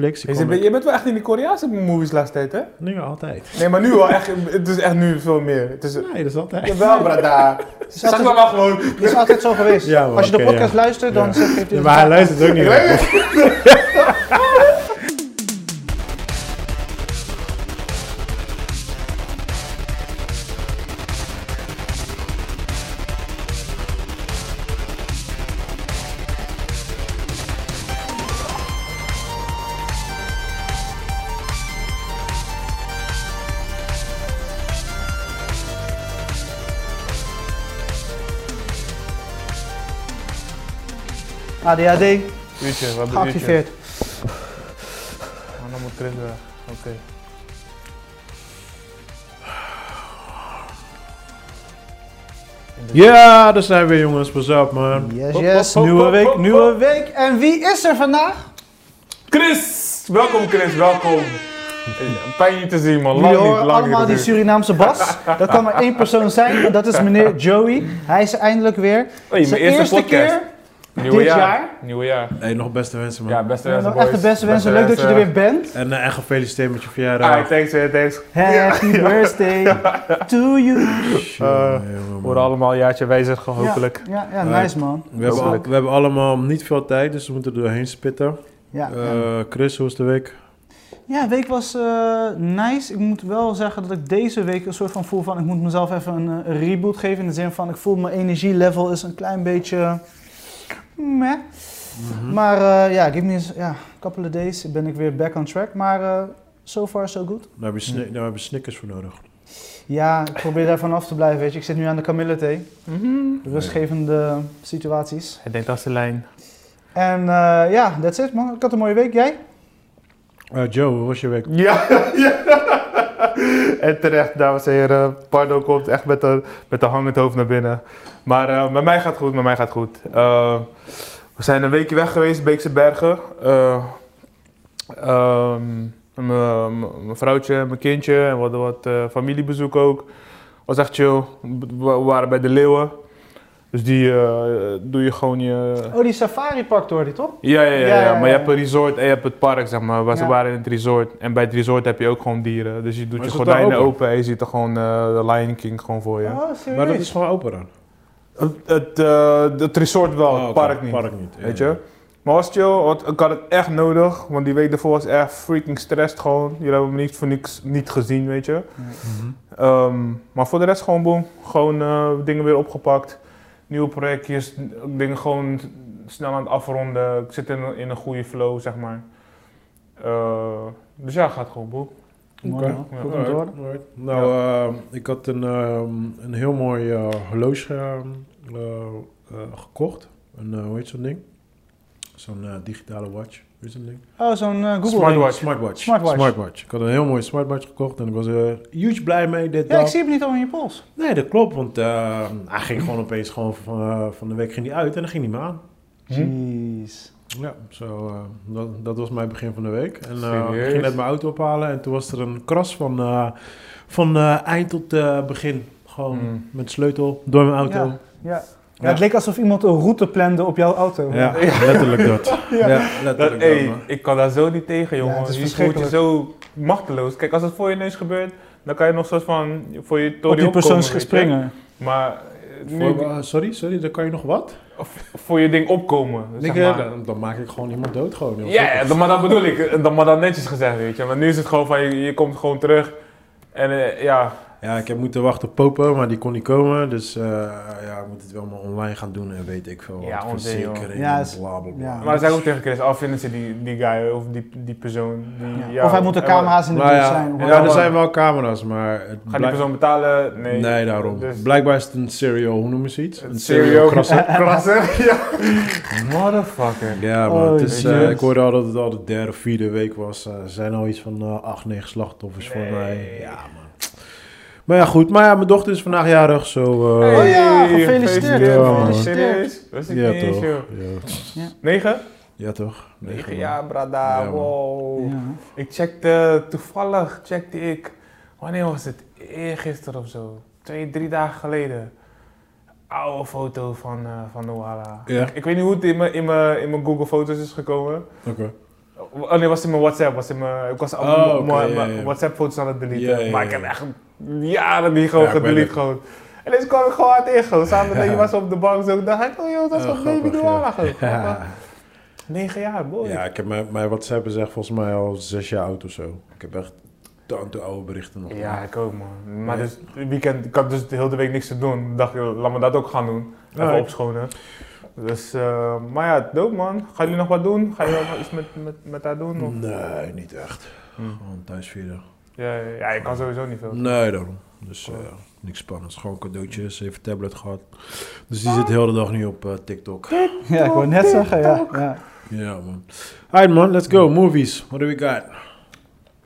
Netflix. Je bent, je bent wel echt in die Koreaanse movies laatst tijd, hè? Nee, altijd. Nee, maar nu wel echt. Het is echt nu veel meer. Het is, Nee, dat is altijd. Jawel, brada. Het is Zeg dat maar gewoon. het is altijd zo geweest. Ja, maar Als je de podcast ja. luistert, dan Ja. geeft hij Ja, maar hij luistert ook niet. ADHD, Uurtje, wat een uurtje. geactiveerd. Maar dan moet Chris weg. Oké. Ja, daar zijn we jongens. Pas op, man. Yes, yes. Nieuwe week, nieuwe week. En wie is er vandaag? Chris! Welkom Chris, welkom. Pijn je te zien man, lang niet, lang allemaal niet die. Surinaamse bas. Dat kan maar één persoon zijn en dat is meneer Joey. Hij is eindelijk weer. Hey, mijn Zijn eerste, eerste podcast. keer. Nieuwe dit jaar. jaar. Nieuwe jaar. Hey, nog beste wensen, man. Ja, beste En wensen nog echt de boys. beste wensen. Leuk dat je er weer bent. En eh, en gefeliciteerd met je Ah, verjaardag. thanks, eh, thanks. Happy birthday to you. Man. worden allemaal een jaartje wijzig, hopelijk. Ja, ja, ja nice man. We hebben, al- we hebben allemaal niet veel tijd, dus we moeten er doorheen spitten. Ja, Eh, Chris, hoe is de week? ja, de week was eh, nice. Ik moet wel zeggen dat ik deze week een soort van voel van... ik moet mezelf even een, eh, een reboot geven. In de zin van, ik voel mijn energielevel is een klein beetje... Meh. Mhm. Maar eh, ja, give me a ja, couple of days ben ik weer back on track. Maar eh, so far so good. Daar heb je, sni- daar heb je Snickers voor nodig. Ja, ik probeer daarvan af te blijven, weet je. Ik zit nu aan de kamillethee. Rustgevende situaties. Hij denkt als de lijn. En eh, ja, that's it man. Ik had een mooie week. Jij? Eh, Joe, hoe was je week? Ja, ja. En terecht, dames en heren. Pardo komt echt met een, met hangend hoofd naar binnen. Maar eh, met mij gaat het goed, met mij gaat het goed. Eh, we zijn een weekje weg geweest, Beekse Bergen. Eh, ehm, mijn vrouwtje mijn kindje. En we hadden wat familiebezoek ook. Was echt chill. We waren bij de Leeuwen. Dus die eh, doe je gewoon je... Oh, die safari park door die toch? Ja, ja, ja, Ja, ja, ja, maar je hebt een resort en je hebt het park, zeg maar. Waar ze waren in het resort. En bij het resort heb je ook gewoon dieren. Dus je doet je gordijnen open? en je ziet er gewoon eh, de Lion King gewoon voor je. Oh, serieus? Maar dat is gewoon open dan? Het, het, eh, het resort wel, Oh, het oké, park niet. Park niet. Weet ja. je? Maar was chill, ik had het echt nodig. Want die week daarvoor was echt freaking stressed gewoon. Jullie hebben me niet voor niks niet gezien, weet je. Mhm. Ehm, maar voor de rest gewoon boom. Gewoon eh, dingen weer opgepakt. Nieuwe projectjes, dingen gewoon snel aan het afronden. Ik zit in, een- in een goede flow, zeg maar. Eh, dus ja, gaat gewoon. Mooi, Oké. Ja. Goed om te horen. Alright. Nou, eh, ik had een, ehm, een heel mooi eh, horloge eh, eh, gekocht. Een, hoe heet zo'n ding? Zo'n digitale watch. Ding? Oh, zo'n eh, Google Smartwatch. Smartwatch. Smartwatch. Ik had een heel mooi smartwatch gekocht en ik was er huge blij mee. Dit, Ja, ik dat. zie hem niet al in je pols. Nee, dat klopt, want eh, hij ging gewoon opeens gewoon van, eh, van de week ging hij uit en dan ging hij me aan. Jeez. Ja, zo, eh, dat, dat was mijn begin van de week. En eh, ik ging net mijn auto ophalen en toen was er een kras van, eh, van eh, eind tot begin. Gewoon Mm. met sleutel door mijn auto. Ja. Ja. Ja. Ja, het leek alsof iemand een route plande op jouw auto. Ja, letterlijk dat. Ja, Ja. Dat, letterlijk ey, dat. ik kan daar zo niet tegen, jongen. het is je voelt je zo machteloos. Kijk, als het voor je neus gebeurt, dan kan je nog soort van voor je Op tory die persoon springen. Maar eh, nu, Voor, eh, sorry, sorry, dan kan je nog wat? voor je ding opkomen. Zeg Ik, eh, maar. dan, dan maak ik gewoon iemand dood gewoon. Ja, maar dat bedoel ik. Dan, maar dan netjes gezegd, weet je. Maar nu is het gewoon van, je, je komt gewoon terug. En eh, ja, Ja, ik heb moeten wachten op Popo, maar die kon niet komen. Dus eh, ja, ik moet het wel maar online gaan doen en weet ik veel. Ja, joh. verzekering Ja, is- bla bla bla. ja. maar dan zei ik ook tegen Chris, al vinden ze die, die guy of die, die persoon. Die, Ja. of hij moet er en camera's in de Nou buurt ja, zijn. of ja, Ja, er zijn wel camera's, maar... Het Gaat die persoon betalen? Nee. Nee, daarom. Dus- Blijkbaar is het een serial, hoe noemen ze iets? Een Een serial krasser. krasser, ja. Motherfucker. Ja, maar Oh, het is, eh, ik hoorde al dat het al de derde of vierde week was. Eh, er zijn al iets van eh, acht, negen slachtoffers Nee. voor mij. Ja, man. Maar ja, goed. Maar ja, mijn dochter is vandaag jarig, zo... eh, Oh ja, gefeliciteerd. Ja, man. gefeliciteerd. Serieus? Wist ik ja, toch. Ja. Negen? ja, toch. Negen jaar, brada. Ja, wow. Ja. Ik checkte, toevallig checkte ik, wanneer was het? Eergisteren of zo. Twee, drie dagen geleden. Oude foto van, eh van Noala. Ja. Ik, ik weet niet hoe het in mijn, in mijn, in mijn Google Foto's is gekomen. Oké. Oh nee, was in mijn WhatsApp. Was in mijn, ik was al Oh, mijn- mijn ja. WhatsApp-foto's aan het deleten. Ja, ja, Maar ik heb echt jaren niet gewoon Ja, gedelete gewoon. En deze kwam ik gewoon hard in gewoon. Samen met Ja. je was op de bank zo. Dacht, ik, oh joh, dat is Oh, gewoon baby ja. gewoon. Negen jaar, boy. Ja, ik heb mijn, mijn WhatsApp is echt volgens mij al zes jaar oud of zo. Ik heb echt tante oude berichten nog. Ja, ik ook man. Maar Ja. dus, het weekend, ik had dus de hele week niks te doen. dacht ik, laat me dat ook gaan doen. Even opschonen. Dus, eh, maar ja, dope man. Gaan jullie nog wat doen? Gaan jullie nog iets met, met, met haar doen? Of? Nee, niet echt. Hm. Gewoon thuis vieren. Ja, ja, ja, je kan sowieso niet veel. Nee, daarom. Dus eh, niks spannends. Gewoon cadeautjes, even tablet gehad. Dus die zit de hele dag nu op eh, TikTok. Ja, ik wou net zeggen, ja. ja. Ja, man. Alright, man. Let's go. Movies. What do we got?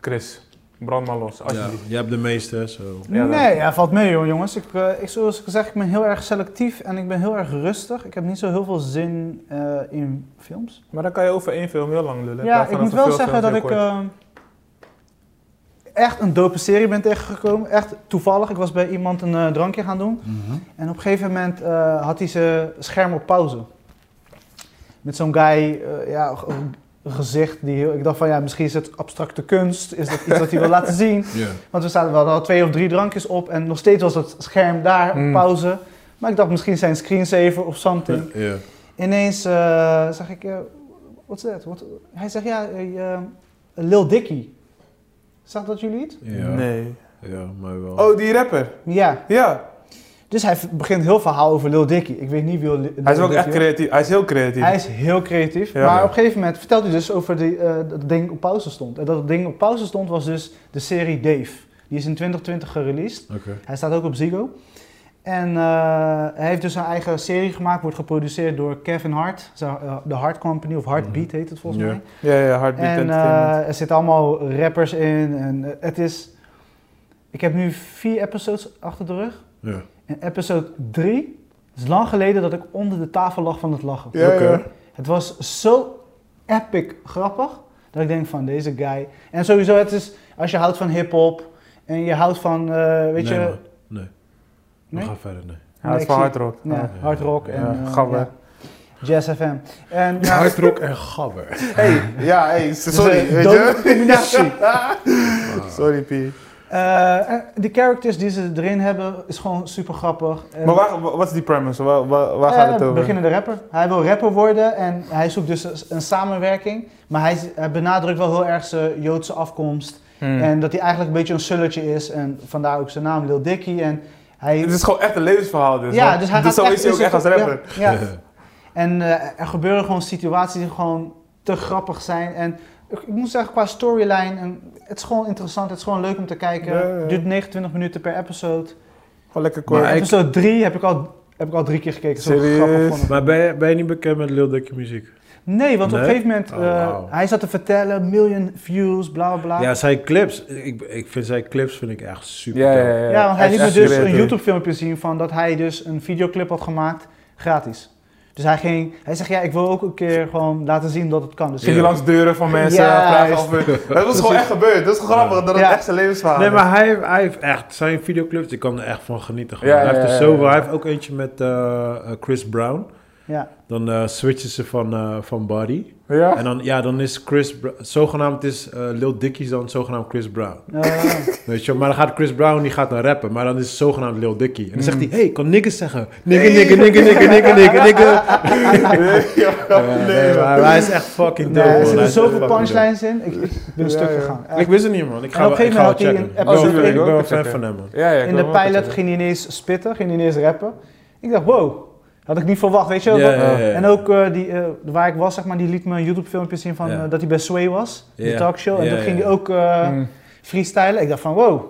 Chris, brand maar los, Ja, jij hebt de meeste, zo. Ja, nee, ja, valt mee hoor, jongens. Ik, eh, ik, zoals gezegd, ik ben heel erg selectief en ik ben heel erg rustig. Ik heb niet zo heel veel zin eh, in films. Maar dan kan je over één film heel lang lullen. Ja, ik moet wel zeggen dat ik heel eh, echt een dope serie ben tegengekomen. Echt toevallig. Ik was bij iemand een eh, drankje gaan doen. En op een gegeven moment eh, had hij zijn scherm op pauze. Met zo'n guy, eh, ja, een gezicht die heel... Ik dacht van ja, misschien is het abstracte kunst. Is dat iets wat hij wil laten zien? Want we zaten wel al twee of drie drankjes op en nog steeds was het scherm daar op Mm. pauze. Maar ik dacht misschien zijn screensaver of something. Ineens zag ik, wat is dat? Hij zegt ja, Lil Dicky. Zag dat jullie het? Ja. Nee. Ja, maar wel. Oh, die rapper. Ja. Ja. Dus hij begint heel verhaal over Lil Dicky. Ik weet niet wie Lil Hij is ook Dicky echt creatief. Hij is heel creatief. Hij is heel creatief. Ja. maar op een gegeven moment vertelt hij dus over die, eh, dat het ding op pauze stond. En dat het ding op pauze stond was dus de serie Dave. Die is in 2020 gereleased. Oké. Hij staat ook op Ziggo. En eh, hij heeft dus zijn eigen serie gemaakt. Wordt geproduceerd door Kevin Hart. Zo, eh, De Hart Company of Heartbeat heet het volgens mij. Ja, ja, Heartbeat En Entertainment. eh, er zitten allemaal rappers in. En het is... Ik heb nu vier episodes achter de rug. Ja. En episode 3 is lang geleden dat ik onder de tafel lag van het lachen. Ja, Oké. ja. Het was zo epic grappig dat ik denk van deze guy. En sowieso, het is als je houdt van hip-hop en je houdt van, eh, weet nee, je. Nee. Gaan verder, nee. Hij is ik van zie- hard rock. Ja, hard rock en Ja, eh, gabber. ja. Jazz FM. En, ja, Hardrock en gabber. Hey, ja, hey, sorry, dus, eh, weet je? combinatie. Sorry, P. Eh, en de characters die ze erin hebben is gewoon super grappig. En- Maar waar, wat is die premise? Waar, waar, waar Eh, gaat het over? beginnende rapper. Hij wil rapper worden en hij zoekt dus een- een samenwerking. Maar hij, hij benadrukt wel heel erg zijn Joodse afkomst. Hmm. En dat hij eigenlijk een beetje een sulletje is. En vandaar ook zijn naam, Lil Dicky. En hij, Het is gewoon echt een levensverhaal dus. ja, dus hij dus gaat zo is hij ook echt als rapper. Ja, ja. En eh, er gebeuren gewoon situaties die gewoon te grappig zijn. En ik, ik moet zeggen, qua storyline, en het is gewoon interessant. Het is gewoon leuk om te kijken. Ja, ja, ja. Het duurt 29 minuten per episode. Gewoon lekker kort. Maar episode 3 heb ik al, heb ik al drie keer gekeken. Zo Serieus? grappig vond ik. Maar ben je, ben je niet bekend met Lil Dicky muziek? Nee, want op een gegeven moment, Oh, eh, hij zat te vertellen, million views, bla bla. Ja, zijn clips. Ik, ik vind zijn clips vind ik echt super Ja, ja, ja. Ja, want hij liet me dus een YouTube filmpje zien van dat hij dus een videoclip had gemaakt, gratis. Dus hij ging, hij zegt ja, ik wil ook een keer gewoon laten zien dat het kan. Dus Ging je Ja. langs deuren van mensen, Ja, vragen juist. of... Dat was gewoon echt gebeurd. Dat is grappig, dat het Ja. echt zijn levensverhaal Nee, maar hij, hij heeft echt zijn videoclips, ik kan er echt van genieten. gewoon. Ja, hij ja, heeft er ja, zoveel. ja. Hij heeft ook eentje met eh, eh, Chris Brown. Ja. Dan eh, switchen ze van, eh, van body. Ja? En dan, ja, dan is Chris zogenaamd is eh, Lil Dicky dan zogenaamd Chris Brown. Weet je, maar dan gaat Chris Brown, die gaat dan rappen, maar dan is het zogenaamd Lil Dicky. En dan zegt Mm. hij, hey, ik kan niggas zeggen. Nigga, nigga, nigga, nigga, nigga, nigga, nigga. Nee, maar hij is echt fucking nee, dope, er zitten zoveel punchlines in. Ik, ik ben een Ja, stuk ja. gegaan. Ik wist het niet, man. Ik En ga, op een gegeven ga wel moment had hij checken. een Ik ben episode wel- ik ben wel ook fan van hem, man. Ja, ja, ik In de pilot ging hij ineens spitten, ging hij ineens rappen. Ik dacht, wow, had ik niet verwacht, weet je wel. En ook eh, die, eh, waar ik was, zeg maar, die liet me een YouTube filmpje zien van eh, dat hij bij Sway was, de Ja. talkshow. En toen ging hij ook eh Mm. freestylen. Ik dacht van, wow,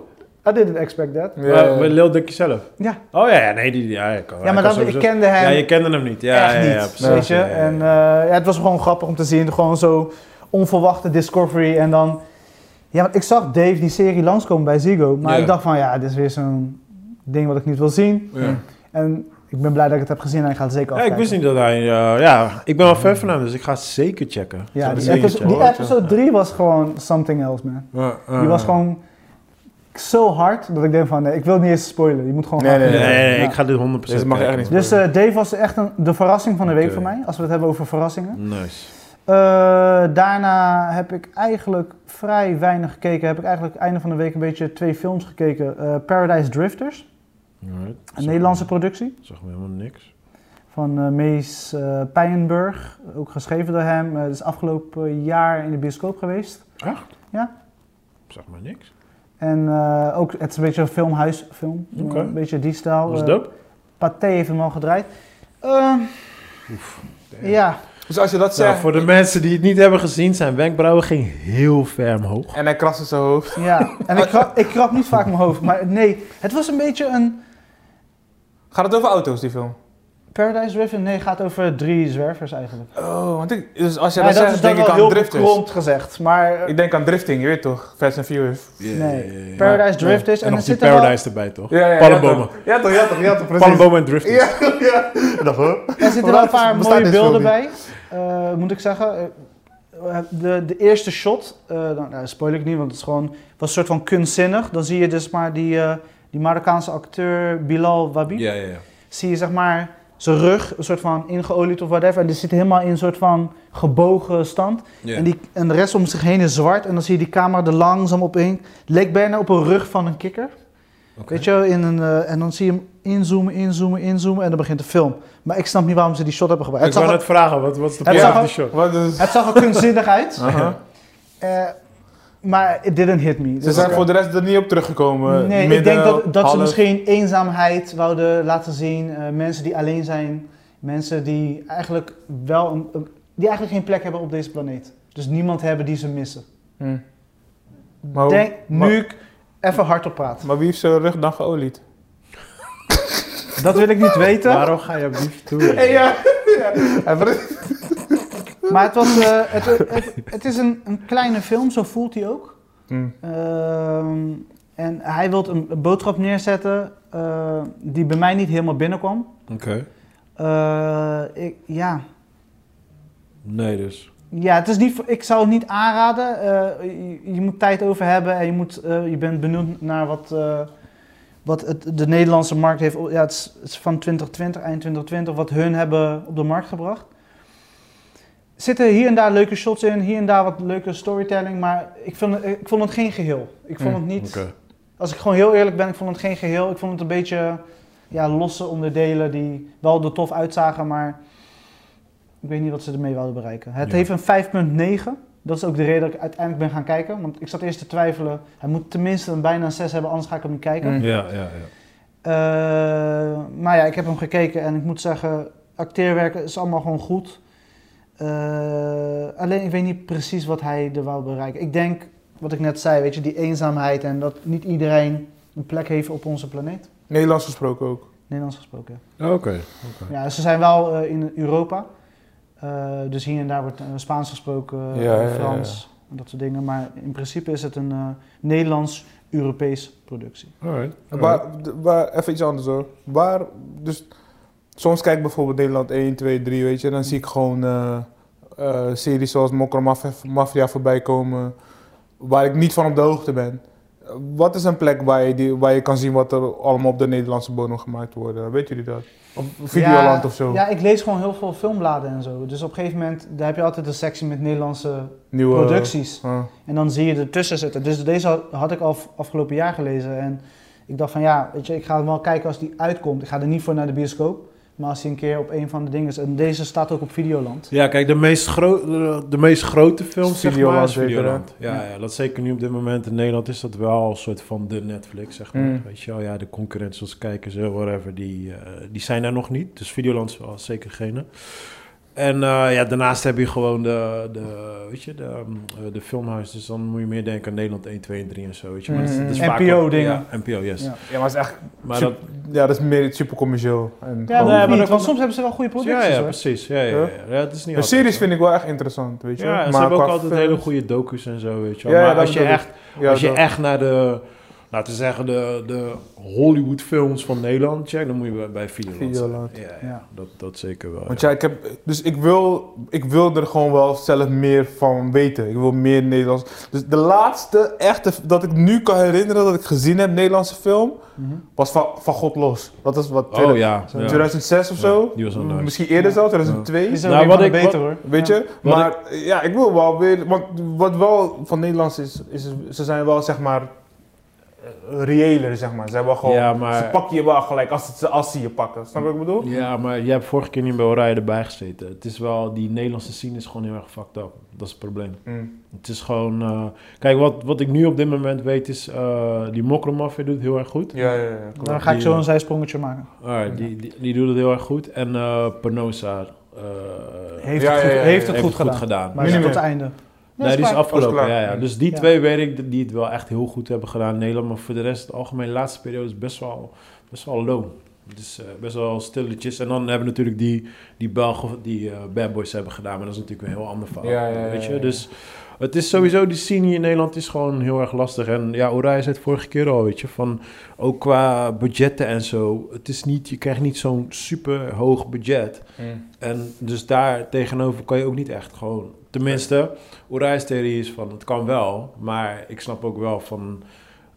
I didn't expect that. Ja, Lil Dicky zelf? Ja, Oh ja, ja, nee, die, ja, kan, ja maar dat, ik kende hem Ja, je kende hem niet. Ja, echt ja, niet, ja, precies. weet je. Ja, ja, ja. En eh, ja, het was gewoon grappig om te zien, gewoon zo onverwachte discovery. En dan, ja, want ik zag Dave die serie langskomen bij Ziggo. Maar ik dacht van, ja, dit is weer zo'n ding wat ik niet wil zien. Ja. En ik ben blij dat ik het heb gezien en ik ga het zeker Ja, ik afkijken. wist niet dat hij... eh, ja, ik ben wel fan van hem, dus ik ga het zeker checken. Ja, die, episode, die episode 3 was gewoon something else, man. Die was gewoon zo hard dat ik denk van, nee, ik wil niet eens spoilen. Je moet gewoon Nee, nee, Nee, nee, Ja. ik ga dit 100% Deze mag echt niet Dus eh, Dave was echt een, de verrassing van de week voor mij, als we het hebben over verrassingen. Nice. Eh, daarna heb ik eigenlijk vrij weinig gekeken. Heb ik eigenlijk einde van de week een beetje twee films gekeken. Eh, Paradise Drifters, Een Nederlandse productie. Zeg me helemaal niks. Van eh, Mees eh Pijnenburg, ook geschreven door hem. Eh, Het is afgelopen jaar in de bioscoop geweest. Echt? Ja. Zeg maar niks. En eh, ook, het is een beetje een filmhuisfilm. Een beetje die stijl. Was Eh, dope? Pathé heeft hem al gedraaid. Eh, Damn. ja, Dus als je dat Nou, zegt... voor de mensen die het niet hebben gezien, zijn wenkbrauwen ging heel ver omhoog. En hij kraste zijn hoofd. ja. En ik krap, ik krap niet vaak mijn hoofd. Maar nee, het was een beetje een... Gaat het over auto's, die film? Paradise Drift, nee, gaat over drie zwervers eigenlijk. Oh, want ik, dus als je Ja, dat dat zegt, dan denk ik aan heel drifters. gezegd, maar... Ik denk aan drifting, je weet toch? Fast and Furious. Nee. Paradise Drift is... En En nog er die zitten wel, Paradise erbij, toch? Ja, ja, Palmbomen. Ja toch, ja toch, ja toch, precies. Palmbomen en drifters. Ja, ja. Dat hoor. er zitten wel een paar mooie beelden bij, eh, moet ik zeggen. Eh, de, de eerste shot, eh nou, spoil ik niet, want het is gewoon, was een soort van kunstzinnig. Dan zie je dus maar die, eh, die Marokkaanse acteur Bilal Wabi. Ja, ja, ja. zie je zeg maar zijn rug, een soort van ingeolied of whatever. En die zit helemaal in een soort van gebogen stand. Ja. En, die, en de rest om zich heen is zwart. En dan zie je die camera er langzaam op in. Leek bijna op een rug van een kikker. Oké. Weet je wel? In een, eh, en dan zie je hem inzoomen, inzoomen, inzoomen. En dan begint de film. Maar ik snap niet waarom ze die shot hebben gebruikt. Ik Het wou net vragen, wat, wat is de Het point er- the shot? Wat is... het zag er kunstzinnig uit. Aha. Eh, maar it didn't hit me. Ze Dus- zijn voor de rest er niet op teruggekomen. Nee, ik denk dat, dat ze misschien eenzaamheid wouden laten zien. eh, mensen die alleen zijn. Mensen die eigenlijk wel een, die eigenlijk geen plek hebben op deze planeet. Dus niemand hebben die ze missen. Hm. Maar, denk, maar- nu ik even hardop praat. maar wie heeft zijn rug dan geolied? Dat wil ik niet weten. Waarom ga je op die toe? Hey, ja. ja. Maar het, was, eh, het, het, het is een, een kleine film, zo voelt hij ook. Hm. Ehm, en hij wil een, een boodschap neerzetten eh, die bij mij niet helemaal binnenkwam. Oké. Eh, ik, ja, Nee, dus. Ja, het is niet, ik zou het niet aanraden. Je, je moet tijd over hebben en je, moet, je bent benieuwd naar wat, wat het, de Nederlandse markt heeft. Ja, het, is, het is van 2020, eind 2020, wat hun hebben op de markt gebracht. Er zitten hier en daar leuke shots in, hier en daar wat leuke storytelling, maar ik, vind het, ik vond het geen geheel. Ik vond Hmm, het niet, Oké. als ik gewoon heel eerlijk ben, ik vond het geen geheel. Ik vond het een beetje ja, losse onderdelen die wel er tof uitzagen, maar ik weet niet wat ze ermee wilden bereiken. Het Ja. heeft een 5.9. Dat is ook de reden dat ik uiteindelijk ben gaan kijken. Want ik zat eerst te twijfelen. Hij moet tenminste een bijna een 6 hebben, anders ga ik hem niet kijken. Mm. Ja, ja, ja. Eh, maar ja, ik heb hem gekeken en ik moet zeggen, acteerwerken is allemaal gewoon goed. Eh, alleen ik weet niet precies wat hij er wou bereiken. Ik denk, wat ik net zei, weet je, die eenzaamheid en dat niet iedereen een plek heeft op onze planeet. Nederlands gesproken ook. Nederlands gesproken. Oké. oké. Ja, ze zijn wel eh, in Europa. Eh, dus hier en daar wordt Spaans gesproken, Ja, ja, ja, Frans en dat soort dingen. Maar in principe is het een eh, Nederlands-Europees productie. Alright. Waar, waar, even iets anders hoor. Waar, dus, soms kijk ik bijvoorbeeld Nederland 1, 2, 3, weet je. Dan zie ik gewoon eh, eh, series zoals Mokro Mafia, Mafia voorbij komen. Waar ik niet van op de hoogte ben. Wat is een plek waar je, die, waar je kan zien wat er allemaal op de Nederlandse bodem gemaakt wordt? Weet jullie dat? Of Videoland ja, of zo? Ja, ik lees gewoon heel veel filmbladen en zo. Dus op een gegeven moment daar heb je altijd een sectie met Nederlandse Nieuwe producties. Ah. En dan zie je ertussen zitten. Dus deze had- had ik al afgelopen jaar gelezen. En ik dacht van ja, weet je, ik ga wel kijken als die uitkomt. Ik ga er niet voor naar de bioscoop. Maar als hij een keer op een van de dingen is. En deze staat ook op Videoland. Ja, kijk, de meest, gro de, meest grote films, zeg maar, Videoland zeker. Ja, Ja. ja. dat zeker nu op dit moment in Nederland is dat wel een soort van de Netflix, zeg maar. Mm. Weet je wel, ja, de concurrentie zoals kijkers, eh, whatever, die, eh, die zijn er nog niet. Dus Videoland is wel zeker geen. En eh, ja, daarnaast heb je gewoon de, de, weet je, de, um, eh, de filmhuis. Dus dan moet je meer denken aan Nederland 1, 2 en 3 en zo, weet je. Maar dat is- dat is vaak NPO dingen. Ja, NPO, yes. Ja. Ja, maar het is echt... Maar dat, Ja, dat is meer super commercieel. En Ja, gewoon- maar, maar niet, dat- want soms hebben ze wel goede ja, producties ja, hoor. precies. Ja, ja, ja, ja. het is niet de altijd series zo. vind ik wel echt interessant, weet je. Ja, en ze hebben ook altijd films- hele goede docus en zo, weet je. Ja, ja, maar als je, echt, Ja, als je echt naar de, laten we zeggen, de, de Hollywood films van Nederland check, dan moet je bij, bij Videoland. Ja, ja, Ja. Dat, dat zeker wel. Want ja. ja, ik heb, dus ik wil, ik wil er gewoon wel zelf meer van weten. Ik wil meer Nederlands. Dus de laatste echte, dat ik nu kan herinneren dat ik gezien heb, Nederlandse film, Mhm. was van, van God Los. Dat is wat, Oh ja. Zo, ja. 2006 of Ja, zo. die was wel nice. Misschien eerder zelfs, 2002. Die is Nou, wat ik- beter wat- hoor. Weet Ja. je? Wat maar ja, ik wil wel weer. Want wat wel van Nederlands is, is ze zijn wel zeg maar. Reëler, zeg maar. Ze hebben gewoon. Ja, maar- Ze pakken je wel gelijk als, het, als ze je pakken. Snap je wat ik bedoel? Ja, maar je hebt vorige keer niet bij Oranje erbij gezeten. Het is wel, die Nederlandse scene is gewoon heel erg fucked up. Dat is het probleem. Mm. Het is gewoon, eh, kijk, wat, wat ik nu op dit moment weet is, eh die Mokromafia doet het heel erg goed. Ja, ja, ja. Dan ga ik zo eh, een zijsprongetje maken. Alright, die, die, die doet het heel erg goed. En eh Penosa eh, Heeft Ja, het goed, ja, ja, heeft het heeft goed gedaan. Maar Nu is niet tot het einde. Nee, die is afgelopen. Ja, ja. Dus die Ja. twee weet ik die het wel echt heel goed hebben gedaan in Nederland. Maar voor de rest, het algemeen, de laatste periode is best wel, best wel low. Het is eh, best wel stilletjes. En dan hebben we natuurlijk die, die Belgen die eh, Bad Boys hebben gedaan. Maar dat is natuurlijk een heel ander verhaal. Ja, ja, ja, weet je? ja. Dus het is sowieso, die scene hier in Nederland is gewoon heel erg lastig. En ja, Oranje zei het vorige keer al, weet je. Van, ook qua budgetten en zo. Het is niet, je krijgt niet zo'n super hoog budget. Mm. En dus daar tegenover kan je ook niet echt gewoon... Tenminste, Orijs theorie is van, het kan wel. Maar ik snap ook wel van...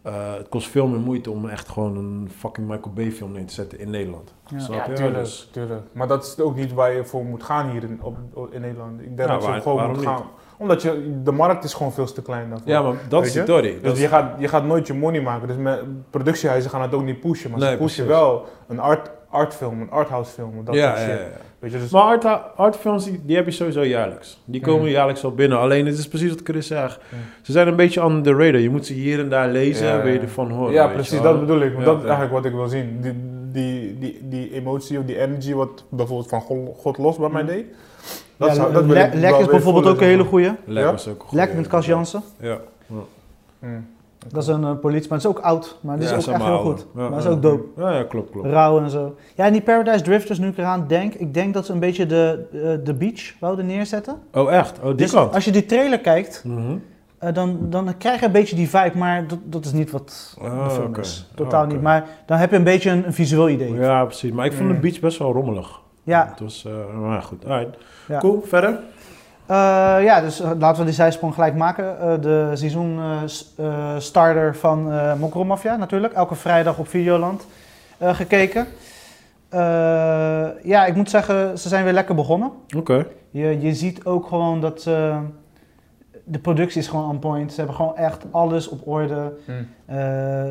eh, het kost veel meer moeite om echt gewoon een fucking Michael Bay film neer te zetten in Nederland. Ja. Snap Ja, tuurlijk, Dus- tuurlijk. Maar dat is ook niet waar je voor moet gaan hier in, op, in Nederland. Ik denk Ja, dat je gewoon waarom moet niet? gaan. Omdat je, de markt is gewoon veel te klein daarvoor. ja, maar dat is de theorie. Dus Dat is- je gaat, je gaat nooit je money maken. Dus met, productiehuizen gaan het ook niet pushen. Maar Nee, ze pushen precies. wel een art, artfilm, een arthouse film. Dat ja, soort shit. ja. Weet je, dus, Maar art, artfilms, die, die heb je sowieso jaarlijks. Die komen jaarlijks al binnen. Alleen, het is precies wat Chris zegt. Ze zijn een beetje on the radar. Je moet ze hier en daar lezen Ja, en wil je ervan horen. ja, je precies, dat bedoel ik. Want dat is ja. eigenlijk wat ik wil zien. Die, die, die, die emotie of die energy wat bijvoorbeeld van God, God los bij mij Mhm. deed. Zou- ik wel Lek is bijvoorbeeld ook een hele goeie. Lek Ja? was ook goed. Lek met Cas Jansen. Ja. Dat is een eh, politie, maar het is ook oud. Maar die is Ja, ook is echt heel goed. Ja, maar is ja. ook dope. Ja, ja, klopt, klopt. Rauw en zo. Ja, en die Paradise Drifters, nu ik eraan denk, ik denk dat ze een beetje de, eh, de beach wouden neerzetten. Oh, echt? Oh, die Dus kant? als je die trailer kijkt, Mhm. eh, dan, dan krijg je een beetje die vibe, maar dat, dat is niet wat Ah, de film oké. is. Ah, Totaal oké. niet. Maar dan heb je een beetje een, een visueel idee. Ja, precies. Maar ik vond de Mm. beach best wel rommelig. ja. Het was, maar goed. Alright. Cool, verder? Eh, ja dus eh, laten we die zijsprong gelijk maken. Eh, de seizoen eh, s- eh, starter van eh Mokromafia natuurlijk. Elke vrijdag op Videoland eh, gekeken. Eh, ja, ik moet zeggen, ze zijn weer lekker begonnen. Oké. Je, je ziet ook gewoon dat ze... De productie is gewoon on point. Ze hebben gewoon echt alles op orde. Mm. Eh,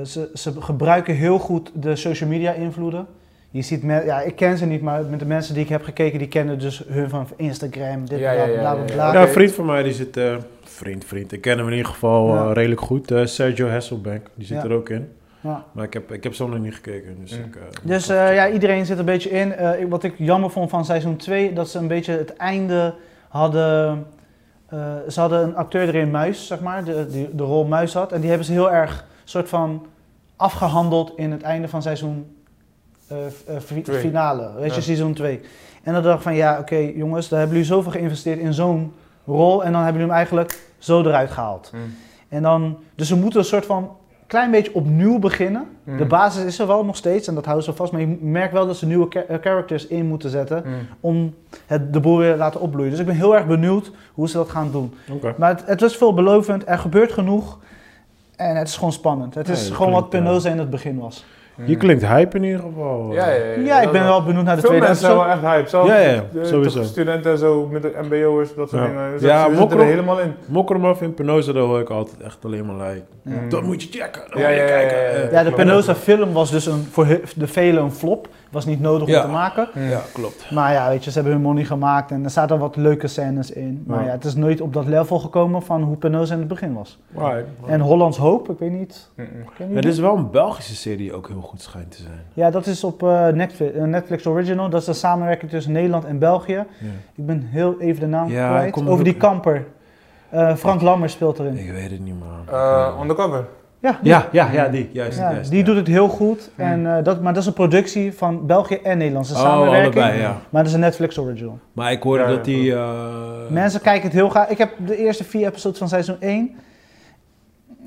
ze, ze gebruiken heel goed de social media invloeden. Je ziet, me, ja, ik ken ze niet, maar met de mensen die ik heb gekeken, die kennen dus hun van Instagram, dit, Ja, bla, ja, ja, bla, ja, bla, ja. bla. Ja, Oké. een vriend van mij die zit... eh, vriend, vriend. Ik ken hem in ieder geval Ja. eh, redelijk goed. Eh, Sergio Hasselbank. Die zit Ja. er ook in. Ja. Maar ik heb, ik heb zo nog niet gekeken. Dus, Mm. ik, eh, Dus eh, ja, iedereen zit een beetje in. Eh, ik- wat ik jammer vond van seizoen 2, dat ze een beetje het einde hadden... eh, ze hadden een acteur erin, Muis, zeg maar, de, die de rol Muis had. En die hebben ze heel erg soort van afgehandeld in het einde van seizoen finale, weet je, seizoen 2. En dan dacht ik van, ja, oké jongens, daar hebben jullie zoveel geïnvesteerd in zo'n rol. En dan hebben jullie hem eigenlijk zo eruit gehaald. Mm. En dan, dus we moeten een soort van klein beetje opnieuw beginnen. Mm. De basis is er wel nog steeds en dat houden ze vast. Maar je merkt wel dat ze nieuwe cha- eh, characters in moeten zetten Mm. om het, de boel weer te laten opbloeien. Dus ik ben heel erg benieuwd hoe ze dat gaan doen. Maar het, het was veelbelovend, er gebeurt genoeg en het is gewoon spannend. Het is gewoon wat Penosa in het begin was. Je klinkt hype in ieder geval. Ja, ja, ja. Ja, ik ben wel benieuwd naar de Veel tweede mensen zijn wel echt hype. Zelfs Ja, ja, de- sowieso. de studenten en zo, met de mbo'ers, dat soort Ja. dingen. Ja, Ja, ze zitten Mokro- er helemaal in. Mokromaf in Penosa, daar hoor ik altijd echt alleen maar like. Ja. Mm. Dat moet je checken. Dat Ja, moet je ja, ja, kijken. ja, ja. Eh, Ja, de. Penosa film was dus een, voor de velen een flop. Was niet nodig Ja. om te maken. Mm. Ja, klopt. Maar ja, weet je, ze hebben hun money gemaakt en er zaten wat leuke scènes in. Maar Ja. ja, het is nooit op dat level gekomen van hoe Penosa in het begin was. Right. En Hollands Hoop, ik weet niet. Dit die? is wel een Belgische serie die ook heel goed schijnt te zijn. Ja, dat is op eh, Netflix, eh, Netflix Original. Dat is de samenwerking tussen Nederland en België. Ja. Ik ben heel even de naam kwijt. er Over die kamper. Eh, Frank Lammers speelt erin. Ik weet het niet, man. Eh, undercover. Ja, die, ja, ja, ja, die. Juist, ja, juist, die ja. doet het heel goed. En, eh, dat, maar dat is een productie van België en Nederlandse Oh, samenwerking. allebei, ja. Maar dat is een Netflix Original. Maar ik hoorde Ja, dat die... eh, Mensen kijken het heel graag. Ik heb de eerste vier episodes van seizoen 1.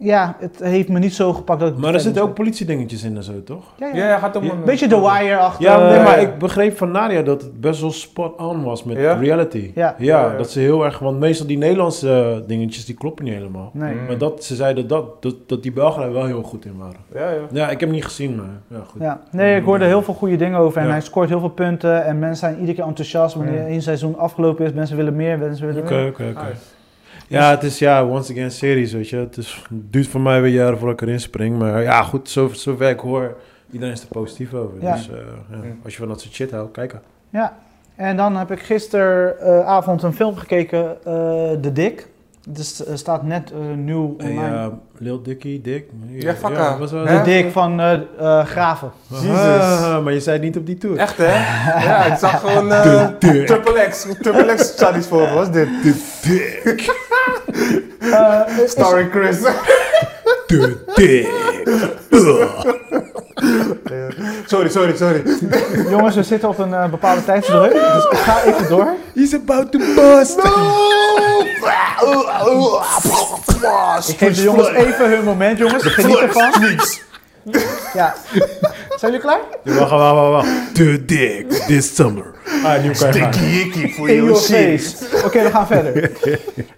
Ja, het heeft me niet zo gepakt dat. Maar er zitten ook politiedingetjes in en zo, toch? Ja, ja. Gaat om Ja, een... Beetje The Wire-achtig. Ja, nee, maar ja. ik begreep van Nadia dat het best wel spot on was met Ja? reality. Ja. Ja, Ja, ja. dat ze heel erg... Want meestal die Nederlandse eh, dingetjes, die kloppen niet helemaal. Nee. Mm. Maar dat, ze zeiden dat, dat, dat die Belgen er wel heel goed in waren. Ja, ja. Ja, ik heb hem niet gezien, maar ja, goed. Ja. Nee, ik hoorde heel veel goede dingen over en Ja. hij scoort heel veel punten en mensen zijn iedere keer enthousiast wanneer Mm. één seizoen afgelopen is. Mensen willen meer, mensen willen Oké, meer. oké, oké. Nice. Ja, het is ja, once again series, weet je. Het, is, het duurt voor mij weer jaren voordat ik erin spring. Maar ja, goed, zo, zover ik hoor, iedereen is er positief over. Ja. Dus eh, ja, als je van dat soort shit houdt, kijken. Ja, en dan heb ik gisteravond een film gekeken, eh The Dick. Dus er staat net eh, nieuw online. uh, Lil Dicky, Dick. Ja, fakka. was wel... The Hè? Dick van eh eh, Graven. Jezus. Ah, maar je zei het niet op die tour. Echt, hè? Ja, ik zag gewoon eh, De dik. Triple X. Triple X staat iets voor. Wat was dit? Eh, is- Starring Chris. De Dick. sorry, sorry, sorry. jongens, we zitten op een eh, bepaalde tijdsdruk, dus ik ga even door. He's about to bust. Ik geef de jongens even hun moment, jongens. Geniet ervan. Ja. Zijn jullie klaar? Ja, Wacht, wacht, wacht, wacht. De Dick, this summer. Ah, nieuw kan je gaan. Jikkie voor je your shit. Oké, we gaan verder.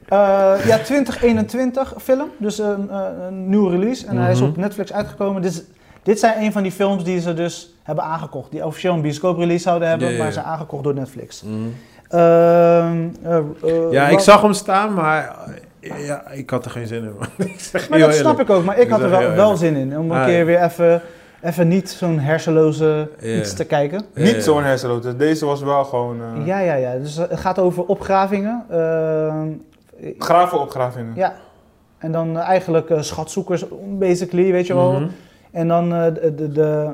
Eh, ja, 2021 film, dus een, eh, een nieuwe release. En hij is Mhm. op Netflix uitgekomen. Dit, is- dit zijn een van die films die ze dus hebben aangekocht. Die officieel een bioscoop-release zouden hebben, maar zijn aangekocht door Netflix. Mm. Ehm, eh, Ja, ik zag hem staan, maar ja, ik had er geen zin in. man. ik zeg Maar dat snap eerlijk. ik ook, maar ik Ik had er wel, wel zin in. Om een Ah, keer ja. weer even, even niet zo'n hersenloze iets te kijken. Niet zo'n hersenloos. Deze was wel gewoon... eh Ja, ja, ja. Dus het gaat over opgravingen. Ehm, Gravenopgravingen. ja. En dan eh, eigenlijk eh, schatzoekers, basically, weet je wel. Mhm. En dan eh, de, de, de-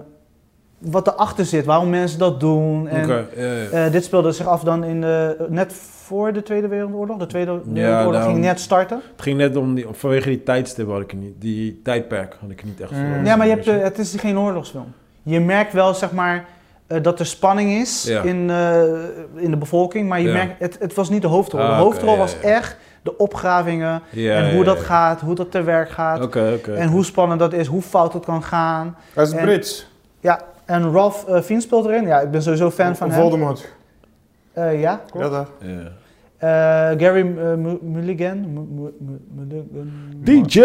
wat erachter zit, waarom mensen dat doen. En, eh, dit speelde zich af dan in de, net voor de Tweede Wereldoorlog. De Tweede Ja, Wereldoorlog daarom. ging net starten. Het ging net om die, vanwege die tijdstip had ik niet, die tijdperk had ik niet echt Mm. Ja, maar je hebt, eh, het is geen oorlogsfilm. Je merkt wel, zeg maar, eh, dat er spanning is Ja. in, eh, in de bevolking. Maar je merkt, het, het was niet de hoofdrol. Ah, de hoofdrol was echt de opgravingen. Ja, en ja, hoe dat ja. gaat, hoe dat te werk gaat. En hoe spannend dat is, hoe fout het kan gaan. Dat is En- Brits. Ja, en Ralph uh, Fiennes speelt erin. Ja, ik ben sowieso fan van hem. Voldemort. Eh, ja, klopt. Ja. Eh, Gary uh, Mulligan. Mu- Mu- Mu- Mulligan. DJ!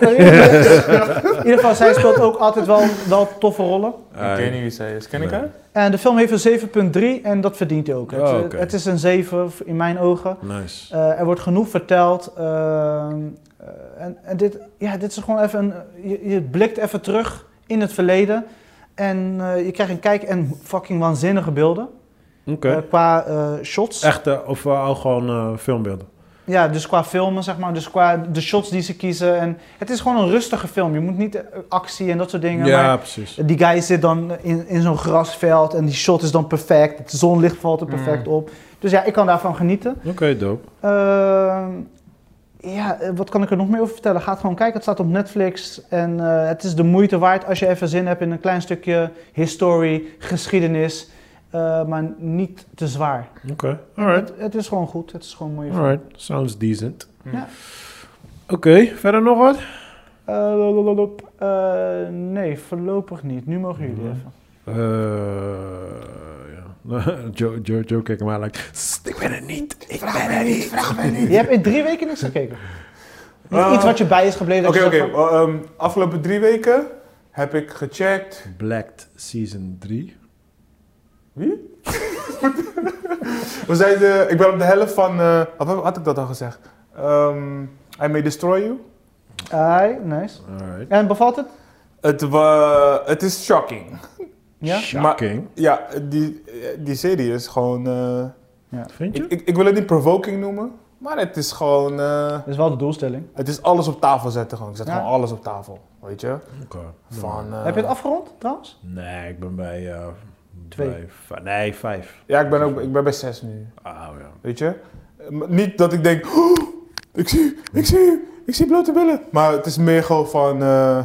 In ieder geval, zij speelt ook altijd wel, wel toffe rollen. Ik weet niet wie zij is. Ken ik haar? En de film heeft een 7.3 en dat verdient hij ook. Oh, het, oké. het is een 7 in mijn ogen. Nice. Eh, er wordt genoeg verteld. ehm, eh, en en dit, ja, dit is gewoon even een. Je, je blikt even terug in het verleden. En eh, je krijgt een kijk en fucking waanzinnige beelden. Eh, qua eh, shots. Echte, of ook gewoon filmbeelden? Ja, dus qua filmen, zeg maar. Dus qua de shots die ze kiezen. En het is gewoon een rustige film. Je moet niet actie en dat soort dingen. Ja, Maar precies. die guy zit dan in, in zo'n grasveld. En die shot is dan perfect. Het zonlicht valt er perfect Mm. op. Dus ja, ik kan daarvan genieten. Oké, dope. Ja, eh, wat kan ik er nog meer over vertellen? Ga het gewoon kijken. Het staat op Netflix. En eh, het is de moeite waard als je even zin hebt in een klein stukje historie, geschiedenis. eh, maar niet te zwaar. Oké, alright. Het, het is gewoon goed. Het is gewoon film. Alright, sounds decent. Ja. Oké, verder nog wat? Eh. Eh, nee, voorlopig niet. Nu mogen jullie Mhm. even. Eh. Joe, Joe, Joe kijkt me aan like, "Sst, ik ben er niet, ik ben er niet. vraag mij niet. Je hebt in drie weken niks gekeken. Eh, iets wat je bij is gebleven. dat Oké, oké. van- Wel, ehm, afgelopen drie weken heb ik gecheckt. Blacked Season 3. We zijn de, ik ben op de helft van. eh had, had ik dat al gezegd? Ehm I May Destroy You. Ai, nice. Alright. En bevalt het? Het, wa, het is shocking. Ja? Shocking. Ja, die, die serie is gewoon. eh, Vind je? ik, ik, ik wil het niet provoking noemen, maar het is gewoon. eh, Dat is wel de doelstelling. het is alles op tafel zetten gewoon. Ik zet Ja. gewoon alles op tafel. Weet je? Oké. Van, eh, Heb je het afgerond trouwens? Nee, ik ben bij... eh Twee. bij nee, vijf. Ja, ik ben, ook, ik ben bij zes nu. Ah, ja. Weet je? Eh, maar Niet dat ik denk, "Oh, ik zie, ik zie, ik zie blote billen. Maar het is meer gewoon van, eh,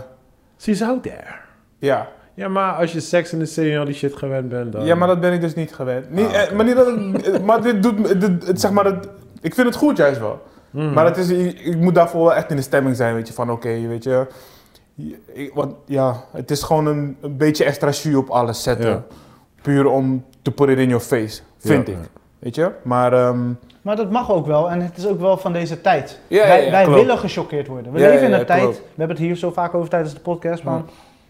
She's out there. ja. Ja, maar als je seks in de serie en al die shit gewend bent, dan... Ja, maar dat ben ik dus niet gewend. Niet, Ah, eh, maar niet dat het, maar dit doet, dit, het, zeg maar, het, ik vind het goed juist wel. Mhm. Maar het is, ik, ik moet daarvoor wel echt in de stemming zijn, weet je, van oké, weet je. Ik, want ja, het is gewoon een, een beetje extra jus op alles zetten. Ja. Puur om te put it in your face, vind Ja, ik. ja. Weet je? Maar ehm, Maar dat mag ook wel en het is ook wel van deze tijd. Ja, ja, wij ja, wij willen gechoqueerd worden. We Ja, leven in een ja, tijd, we hebben het hier zo vaak over tijdens de podcast, man.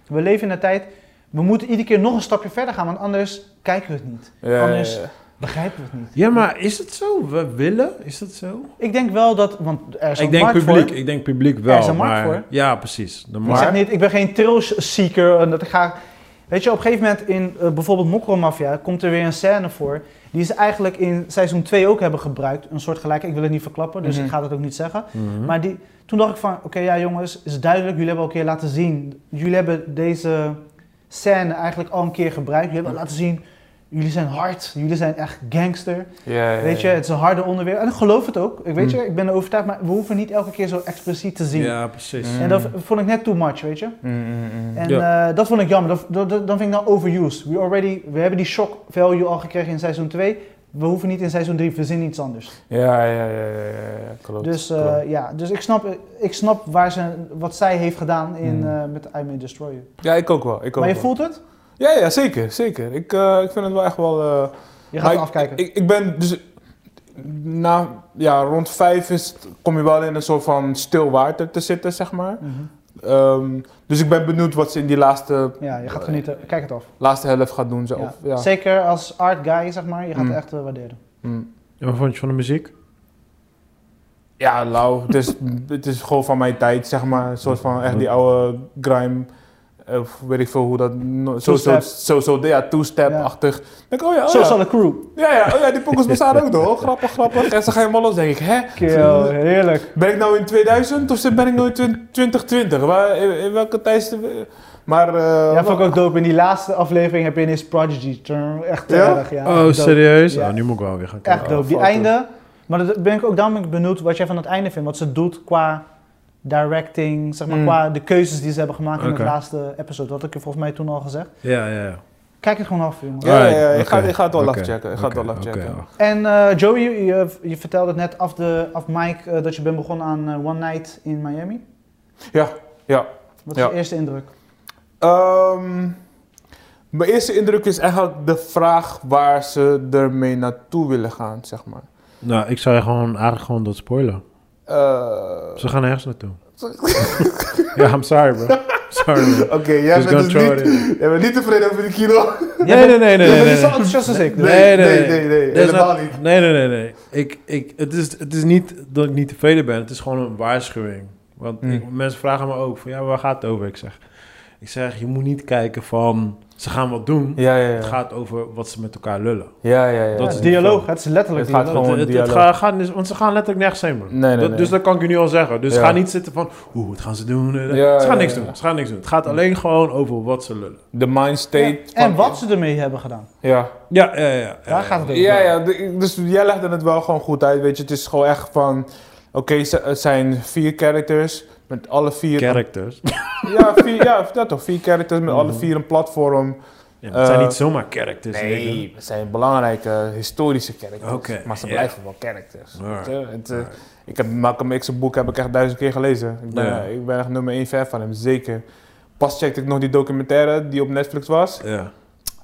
We leven in een tijd, we moeten iedere keer nog een stapje verder gaan, want anders kijken we het niet. ja, Anders- ja, ja. Begrijpen we het niet. Ja, maar is het zo? We willen? Is dat zo? Ik denk wel dat, want er is een Ik denk markt publiek. voor. Ik denk publiek wel. Er is een markt maar, voor. Ja, precies. De Ik markt. zeg niet, ik ben geen thrill-seeker. en Dat ik ga, weet je, op een gegeven moment in eh, bijvoorbeeld Mokro Mafia komt er weer een scène voor. Die ze eigenlijk in seizoen 2 ook hebben gebruikt. Een soort gelijk, ik wil het niet verklappen, dus Mhm. ik ga dat ook niet zeggen. Mhm. Maar die, toen dacht ik van, oké ja jongens, is duidelijk, jullie hebben al een keer laten zien. Jullie hebben deze scène eigenlijk al een keer gebruikt. Jullie hebben laten zien, jullie zijn hard, jullie zijn echt gangster. Ja, ja, Weet je, ja. het is een harde onderwerp. En ik geloof het ook. Ik weet Mm. je, ik ben er overtuigd, maar we hoeven niet elke keer zo expliciet te zien. Ja, precies. Mm. En dat vond ik net too much, weet je. Mm, mm, mm. En Ja. eh, dat vond ik jammer. Dat, dat, dat- dan vind ik dan overused. We, already, we hebben die shock value al gekregen in seizoen 2. We hoeven niet in seizoen 3, we zien iets anders. Ja, ja, ja, ja, ja, ja, klopt. Dus, eh, klopt. ja, dus ik snap, ik snap waar ze, wat zij heeft gedaan in, eh, met I May Destroy You. Ja, ik ook wel. Ik ook Maar je wel. voelt het? Ja, ja, zeker, zeker. Ik, eh, ik vind het wel echt wel... eh, Je gaat ik- afkijken. Ik, ik ben dus... Na, ja, rond vijf is, kom je wel in een soort van stil water te zitten, zeg maar. Mhm. Ehm, dus ik ben benieuwd wat ze in die laatste, Ja, je gaat genieten. Kijk het af. laatste helft gaat doen. Zo. Ja. Of, ja. Zeker als art guy, zeg maar. Je gaat Hmm. het echt eh, waarderen. Mm. En wat vond je van de muziek? Ja, lauw. Het is, het is gewoon van mijn tijd, zeg maar. Een soort van echt die oude grime... eh, Of weet ik veel hoe dat... no- Zo, zo, zo, zo, ja, two-step-achtig. Denk ik, oh ja, oh Zo ja. zal de crew. Ja, ja, oh ja, die pokkers bestaan ook nog. Grappig, grappig. En ze gaan helemaal los, denk ik, hè? Kill, heerlijk. Ben ik nou in 2000 of ben ik nou in 2020? Waar, in, in welke tijd... Maar... eh, Ja, vond ik ook dope. In die laatste aflevering heb je ineens Prodigy. Turn. Echt Ja? erg, ja. oh, Dope. serieus? Ja. Oh, nu moet ik wel weer gaan kijken. Echt dope. Die fuck it. einde. Maar dat ben ik ook daarom ben ik benieuwd wat jij van het einde vindt. Wat ze doet qua directing, zeg maar, Mm. qua de keuzes die ze hebben gemaakt in het laatste episode. Dat had ik je volgens mij toen al gezegd. Ja, ja, ja. Kijk het gewoon af, jongen. Ja, ja, ja, ik ga- ik ga het wel oké, afchecken, ik ga het wel afchecken. En eh, Joey, je, je, je vertelde het net af, de, af Mike eh, dat je bent begonnen aan eh, One Night in Miami. Ja, ja. Wat is Ja. je eerste indruk? Ehm, mijn eerste indruk is eigenlijk de vraag waar ze ermee naartoe willen gaan, zeg maar. Nou, ik zou je gewoon eigenlijk gewoon dat spoilen. Eh, Ze gaan nergens naartoe. ja, I'm sorry, bro. Sorry, bro. Oké, jij, Just bent dus niet, jij bent niet tevreden over die kilo. Nee, nee, nee, nee, Je nee. bent nee, niet zo nee. enthousiast als ik. Nee, nee, nee, nee. nee, nee, helemaal not- niet. Nee, nee, nee, nee. Ik, ik, het, is, het is niet dat ik niet tevreden ben. Het is gewoon een waarschuwing. Want Hmm. ik- mensen vragen me ook van, ja, waar gaat het over? Ik zeg, ik zeg, je moet niet kijken van, ze gaan wat doen. Ja, ja, Het gaat over wat ze met elkaar lullen. Ja, ja, ja. Dat Ja, is dialoog, het is letterlijk Het gaat dialoog. gewoon- het, het, het dialoog. gaat, gaat, niet- want ze gaan letterlijk nergens heen, man. Nee, nee, Dat- nee. Dus dat kan ik je nu al zeggen. Dus Ja. ga niet zitten van, oeh, wat gaan ze doen? Ja, ze gaan ja, niks ja. doen. Ze gaan niks doen. Het gaat alleen gewoon over wat ze lullen. De mind state. Ja, En wat ze ermee hebben gedaan. Ja. Ja, ja, ja. ja. Daar gaat het over. Ja, ja, dus jij legde het wel gewoon goed uit, weet je. Het is gewoon echt van... Oké, ze- het zijn vier characters met alle vier... Characters. Ja, vier, ja, dat toch. Vier characters met alle Mhm. vier een platform. Ja, het zijn Eh, niet zomaar characters. Nee, het zijn belangrijke historische characters. Maar ze blijven wel characters. Alright. weet je. Het, eh, ik heb Malcolm X's boek heb ik echt duizend keer gelezen. Ik ben, ik ben echt nummer één fan van hem, zeker. Pas checkte ik nog die documentaire die op Netflix was. Ja.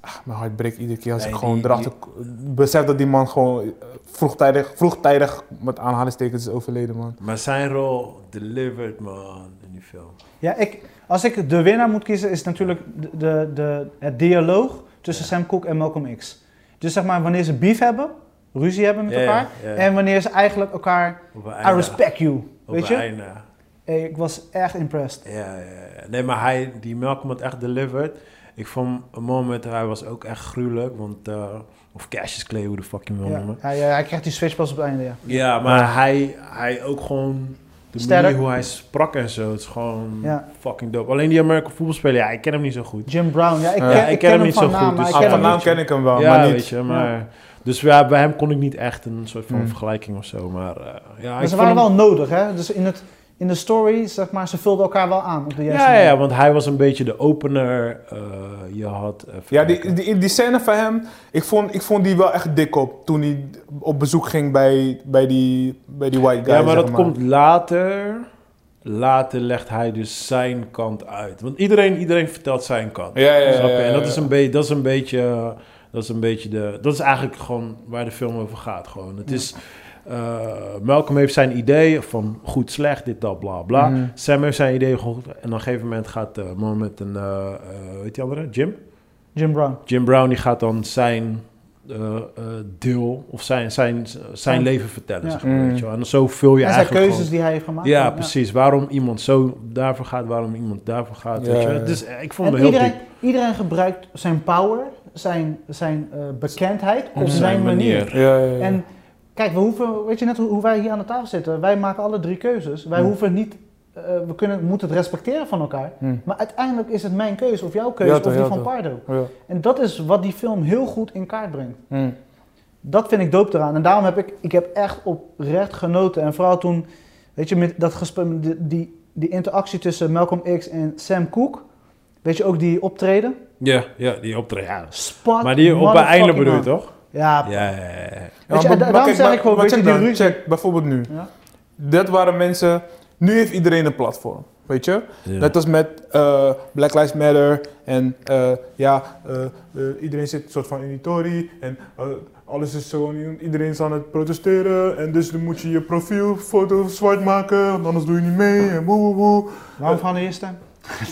Ah, mijn hart breekt iedere keer als Nee, ik gewoon die- erachter besef dat die man gewoon vroegtijdig, vroegtijdig met aanhalingstekens is overleden, man. Maar zijn rol delivered, man, in die film. Ja, ik, als ik de winnaar moet kiezen, is natuurlijk de, de, de, het dialoog tussen Sam Cooke en Malcolm X. Dus zeg maar, wanneer ze beef hebben, ruzie hebben met Ja, elkaar, ja, ja. en wanneer ze eigenlijk elkaar, I respect you, Op weet je? einde. Hey, ik was echt impressed. Ja, ja, ja. Nee, maar hij, die Malcolm had echt delivered. Ik vond een moment, hij was ook echt gruwelijk, want... eh, of Cassius Clay, hoe de fuck je hem wil Ja. noemen. Hij, eh, hij krijgt die switch pas op het einde, ja. Ja, maar hij, hij ook gewoon... De Sterk. manier hoe hij sprak en zo, het is gewoon Ja. fucking dope. Alleen die American voetbalspeler, ja, ik ken hem niet zo goed. Jim Brown, ja, ik Ja, ken, ik ken hem niet zo naam, goed, dus- ik Ah, ken van hem naam niet. ken ik hem wel, ja, maar niet... weet je, maar... Dus ja, bij hem kon ik niet echt een soort van Hmm. vergelijking of zo, maar... eh, ja, Maar ze waren hem- wel nodig, hè? Dus in het, in de story, zeg maar, ze vulden elkaar wel aan op de juiste Ja, ja, want hij was een beetje de opener. eh, je had... even Ja, die, die, die scène van hem, ik vond, ik vond die wel echt dik op toen hij op bezoek ging bij, bij, die, bij die white guy. ja, maar dat komt later. Later legt hij dus zijn kant uit. Want iedereen, iedereen vertelt zijn kant. Ja, ja, ja, En dat is een beetje, dat is een beetje, eh, dat is een beetje de, dat is eigenlijk gewoon waar de film over gaat. Gewoon. Het is, eh, Malcolm heeft zijn idee van goed, slecht, dit, dat, bla, bla. Mhm. Sam heeft zijn idee goed. En op een gegeven moment gaat uh, moment een, uh, uh, weet die andere, Jim? Jim Brown. Jim Brown die gaat dan zijn uh, deel of zijn, zijn, zijn Ja. leven vertellen, Ja. zeg maar, Mm. weet je wel. En zo vul je en zijn eigenlijk keuzes gewoon- die hij heeft gemaakt. ja, precies. Waarom iemand zo daarvoor gaat, waarom iemand daarvoor gaat. Ja, weet je. Dus eh, ik vond En het heel iedereen, diep. iedereen gebruikt zijn power, zijn, zijn eh, bekendheid op Op zijn, zijn manier. manier. Ja, ja, ja. En kijk, we hoeven, weet je net hoe, hoe wij hier aan de tafel zitten, wij maken alle drie keuzes. Wij hoeven niet, eh, we kunnen, moeten het respecteren van elkaar. Hm. Maar uiteindelijk is het mijn keuze of jouw keuze Ja, toch, of die ja, van. Pardo. Ja. En dat is wat die film heel goed in kaart brengt. Hm. Dat vind ik dope eraan. En daarom heb ik, ik heb echt oprecht genoten. En vooral toen, weet je, met dat gesprek, die, die, die interactie tussen Malcolm X en Sam Cooke. Weet je, ook die optreden. Ja, ja, die optreden. Ja. Spot Maar die op het einde bedoel je toch? Ja, Ja, ja, ja. ja. Weet je, maar- da- maar daarom kijk, zeg ik gewoon, weet je, die ruzie- Check, bijvoorbeeld nu. Ja. Dat waren mensen... Nu heeft iedereen een platform, weet je? Ja. Net als met eh, Black Lives Matter en eh, ja, eh, iedereen zit een soort van in die tory en alles is zo, iedereen is aan het protesteren en dus dan moet je je profielfoto zwart maken, want anders doe je niet mee en woe woe woe. Waarom verander je stem?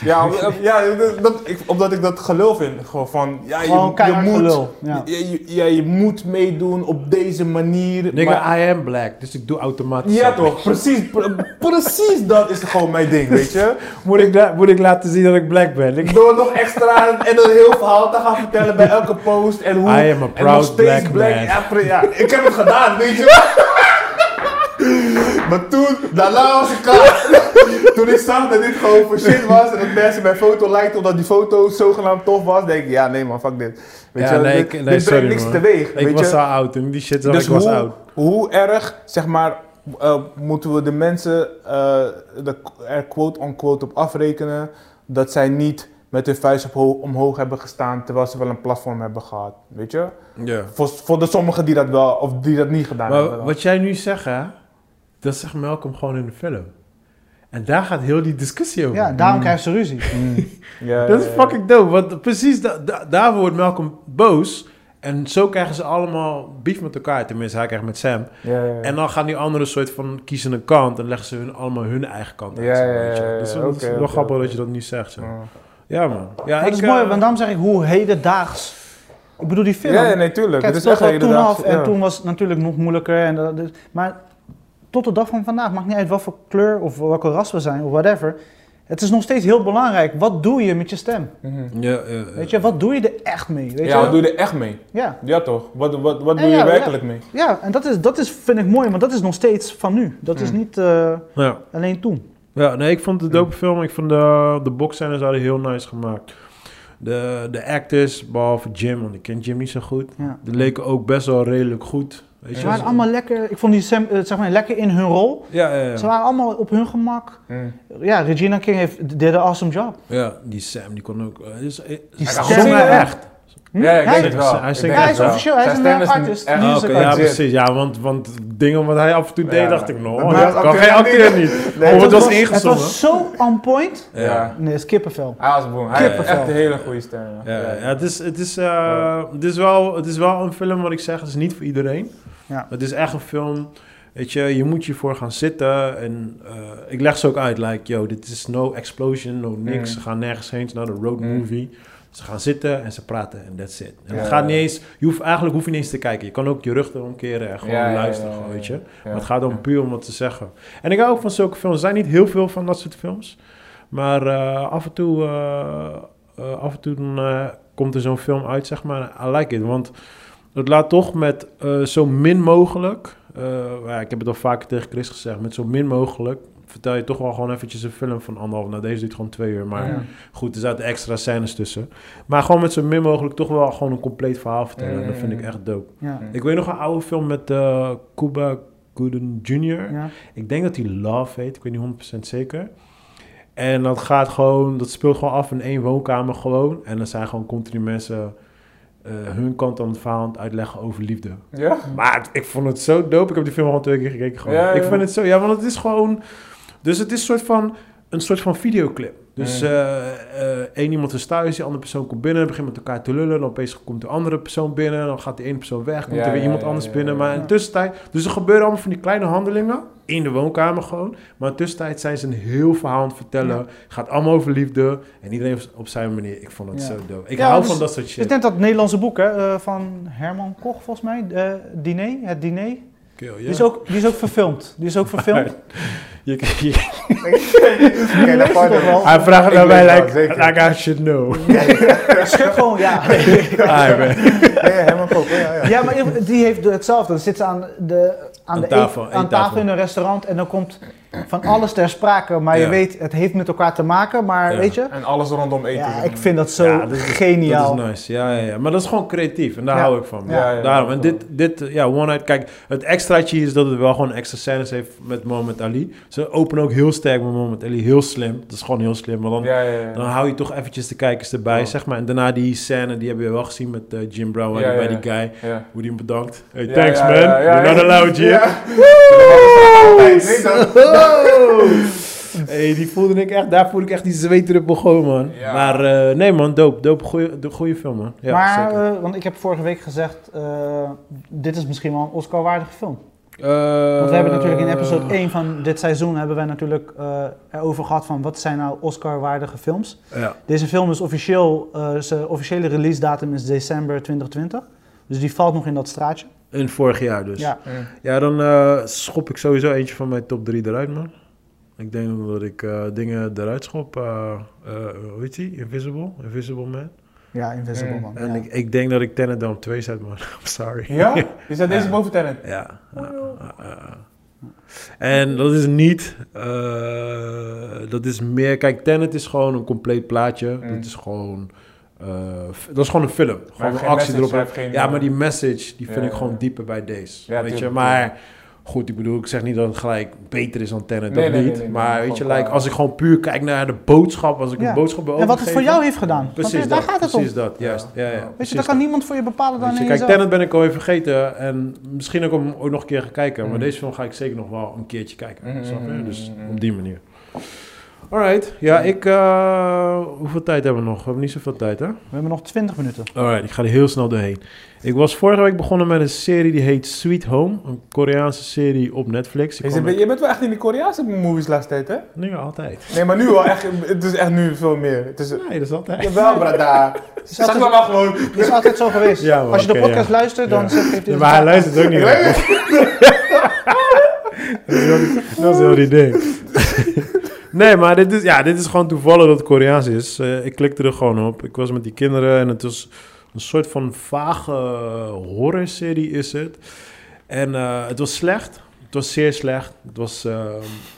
Ja, om- ja dat, dat- ik, omdat ik dat gelul vind, gewoon van, ja, je, Gewoon je keihard moet, gelul, ja. Je, je- ja, je moet meedoen op deze manier. Nigga, maar- I am black, dus ik doe automatisch. ja toch, precies, pre- precies dat is gewoon mijn ding, weet je. Moet ik, moet ik laten zien dat ik black ben? Ik, Door nog extra en een heel verhaal te gaan vertellen bij elke post en hoe. I am a proud black man. Ja, ik heb het gedaan, weet je. maar toen, daarna was ik klaar. Toen ik zag dat dit gewoon voor shit was en dat mensen mijn foto likten omdat die foto zogenaamd tof was, denk ik, ja nee man, fuck dit. Weet Ja, je, nee, dit, ik- nee, dit sorry, brengt niks man. teweeg, ik weet was je. zo oud toen die shit zag, Dus ik was hoe, oud. hoe erg, zeg maar, eh, moeten we de mensen eh, de, er quote-unquote op afrekenen dat zij niet met hun vuist omhoog hebben gestaan terwijl ze wel een platform hebben gehad, weet je? Ja. Voor, voor de sommigen die dat wel, of die dat niet gedaan hebben. Maar dan. wat jij nu zegt, hè, dat zegt Malcolm gewoon in de film. En daar gaat heel die discussie over. Ja, daarom krijgen ze ruzie. Mm. Ja, Dat is ja, ja. fucking dope, want precies da da- daar wordt Malcolm boos. En zo krijgen ze allemaal beef met elkaar. Tenminste, hij krijgt met Sam. Ja, ja, ja. En dan gaan die anderen soort van kiezen een kant en leggen ze hun, allemaal hun eigen kant uit. Ja, ja, Dus ja, dat is wel grappig dat je dat nu zegt. Zo. Ja. Ja, man. Ja, dat ik, is mooi, eh, want daarom zeg ik hoe hedendaags. Ik bedoel, die film. Ja, ja, nee, tuurlijk. Kijk, Dit het is echt toen hedendaags, af en toen was het natuurlijk nog moeilijker. En dat, dus- maar tot de dag van vandaag, maakt niet uit wat voor kleur of welke ras we zijn of whatever. Het is nog steeds heel belangrijk. Wat doe je met je stem? Mhm. ja, ja, ja. Weet je, wat doe je er echt mee? Weet Ja, je? wat doe je er echt mee? ja. Ja toch? Wat, wat, wat Ja, doe je ja, er werkelijk mee? ja, en dat, is, dat is, vind ik mooi, want dat is nog steeds van nu. Dat is Hmm. niet eh, Ja. alleen toen. Ja, nee, ik vond het een dope film. Ik vond de, de boxscènes hadden heel nice gemaakt. De, de actors, behalve Jim, want ik ken Jim niet zo goed. Ja. Die leken ook best wel redelijk goed. Weet je, Ze waren allemaal lekker, ik vond die Sam, eh, zeg maar, lekker in hun rol. Ja, ja, ja. Ze waren allemaal op hun gemak. Mm. Ja, Regina King heeft, did an awesome job. ja, die Sam, die kon ook... eh, is, eh, Die hij echt. Hm? Ja, ik Hij- denk het wel. hij Ja, hij het is wel. officieel, hij is een is artist. echt- Ah, oké, ja, precies. Ja, want, want dingen wat hij af en toe Ja, deed, dacht ik, dat doe oh, je dat kan geen acteur niet. Nee, Oh, het was het ingezongen. was zo on point. Ja. Nee, het is kippenvel. Hij was boem. Hij heeft echt een hele goede stem. Ja, ja, het, is, het, is, eh, het, is wel, het is wel een film wat ik zeg, het is niet voor iedereen. Ja. Het is echt een film, weet je, je moet je voor gaan zitten. En eh, ik leg ze ook uit, like, yo, dit is no explosion, no niks. Mm. Ze gaan nergens heen, het is not a road Mm. movie. Ze gaan zitten en ze praten en that's it. En Ja, het gaat niet eens, je hoeft, eigenlijk hoef je niet eens te kijken. Je kan ook je rug erom keren en gewoon Ja, luisteren, ja, weet je. Maar het gaat om puur om wat te zeggen. En ik hou ook van zulke films. Er zijn niet heel veel van dat soort films. Maar eh, af en toe, eh, af en toe dan, komt er zo'n film uit, zeg maar. I like it. Want het laat toch met eh, zo min mogelijk... eh, ja, ik heb het al vaker tegen Chris gezegd. Met zo min mogelijk vertel je toch wel gewoon eventjes een film van anderhalf. Nou, deze duurt gewoon twee uur. Maar Ja. goed, er zaten extra scènes tussen. Maar gewoon met zo min mogelijk toch wel gewoon een compleet verhaal vertellen. En dat vind ik echt dope. Ik weet nog een oude film met eh Cuba Gooden Jr. Ik denk dat hij Love heet, ik weet niet 100% zeker. En dat gaat gewoon, dat speelt gewoon af in één woonkamer gewoon. En dan zijn gewoon continu mensen eh, hun kant aan het verhaal aan het uitleggen over liefde. Ja? Maar het- ik vond het zo dope. Ik heb die film al twee keer gekeken. Gewoon. Ja, ja. Ik vind het zo, ja, want het is gewoon. Dus het is soort van, een soort van videoclip. Dus eh, eh, één iemand is thuis, die andere persoon komt binnen, begint met elkaar te lullen. Dan opeens komt de andere persoon binnen, dan gaat die ene persoon weg, komt Ja, er weer ja, iemand ja, anders binnen. Maar in de tussentijd, dus er gebeuren allemaal van die kleine handelingen in de woonkamer gewoon. Maar in tussentijd zijn ze een heel verhaal aan het vertellen. Ja. Gaat allemaal over liefde en iedereen op- zijn manier. Ik vond het Ja. zo dope. Ik Ja, hou dus- van dat soort Het shit. is net dat Nederlandse boek hè, eh, van Herman Koch, volgens mij. eh diner, het diner. Kill, Die, is ook, die is ook verfilmd. Die is ook verfilmd. Je- je- Kijk, dat wel. Hij vraagt naar mij, like, like I should know. Schud gewoon, ja. Ah, man. Ja, ja, helemaal goed. Ja, ja. Ja, maar die heeft hetzelfde. Dan zit ze aan, de, aan, Aan de tafel, één aan tafel tafel. in een restaurant en dan komt van alles ter sprake. Maar je weet, het heeft met elkaar te maken. Maar Ja. weet je, En alles rondom eten. ja, ik vind dat zo Ja, dat is- geniaal. Dat is nice, ja, ja, ja. Maar dat is gewoon creatief en daar Ja. hou ik van. Ja, ja, Daarom. ja. En dit, dit, ja, One Night, kijk, het extraatje is dat het wel gewoon extra scènes heeft met Mohamed Ali. Ze openen ook heel sterk met Mohamed Ali, heel slim. Dat is gewoon heel slim, maar dan, Ja, ja, ja. dan hou je toch eventjes de kijkers erbij, Ja. zeg maar. En daarna die scène, die hebben we wel gezien met eh, Jim Brown, waar Ja, die ja, bij die guy, ja. hoe die hem bedankt. Hey, Ja, thanks ja, man, ja, ja, you're not allowed, Jim. Hey, die voelde ik echt, daar voelde ik echt die zweetdruppel gewoon, man. Ja. Maar eh, nee man, dope, dope, goeie, de goede film, man. Ja, maar, zeker. eh, want ik heb vorige week gezegd, eh, dit is misschien wel een Oscar-waardige film. Eh, Want we hebben natuurlijk in episode 1 van dit seizoen hebben wij natuurlijk eh, erover gehad van wat zijn nou Oscar-waardige films. Ja. Deze film is officieel, eh, zijn officiële release datum is december 2020. Dus die valt nog in dat straatje. In vorig jaar dus. Ja, Ja. dan eh, schop ik sowieso eentje van mijn top 3 eruit, man. Ik denk dat ik eh, dingen eruit schop. eh, eh, hoe heet die? Invisible? Invisible Man. Ja, Invisible man. En ja. ik, ik denk dat ik Tenet dan op 2 zet, man. I'm sorry. Ja? Je zet deze boven Tenet? Ja. ja. En dat is niet... eh, dat is meer... Kijk, Tenet is gewoon een compleet plaatje. Mm. Dat is gewoon... eh, dat is gewoon een film. Gewoon een actie message, erop. geen, Ja, maar die message, die vind Ja, ik gewoon ja. dieper bij deze. Ja, weet je, maar goed, ik bedoel, ik zeg niet dat het gelijk beter is dan Tenet, Nee, dat nee, niet. nee, nee, maar nee, weet je, like, als ik gewoon puur kijk naar de boodschap, als ik Ja. een boodschap wil En wat het voor jou heeft gedaan. Precies Want, daar dat, gaat het om. precies dat, juist. Ja, ja, Weet je, Weet precies je, dat kan dat. niemand voor je bepalen dan je, kijk, jezelf. Tenet ben ik al even vergeten en misschien ook om ook nog een keer gaan kijken. Maar Mm. deze film ga ik zeker nog wel een keertje kijken. Mm, snap je? mm, Dus op die manier. Alright, ja, ik... eh, hoeveel tijd hebben we nog? We hebben niet zoveel tijd, hè? We hebben nog 20 minuten. Alright, ik ga er heel snel doorheen. Ik was vorige week begonnen met een serie die heet Sweet Home. Een Koreaanse serie op Netflix. Ik Je, bent wel echt in die Koreaanse movies de laatste tijd, hè? Nee, altijd. Nee, maar nu wel echt. Het is echt nu veel meer. Het is... Nee, dat is altijd. Jawel, brada. Zeg maar gewoon. het is altijd zo geweest. Ja, Als je de podcast ja. luistert, dan Ja. zegt- geeft hij Ja, maar hij luistert ook niet de Dat is heel die ding. Nee, maar dit is, ja, dit is gewoon toevallig dat het Koreaans is. Eh, ik klikte er gewoon op. Ik was met die kinderen en het was een soort van vage horrorserie is het. En eh, het was slecht. Het was zeer slecht. Het was, eh,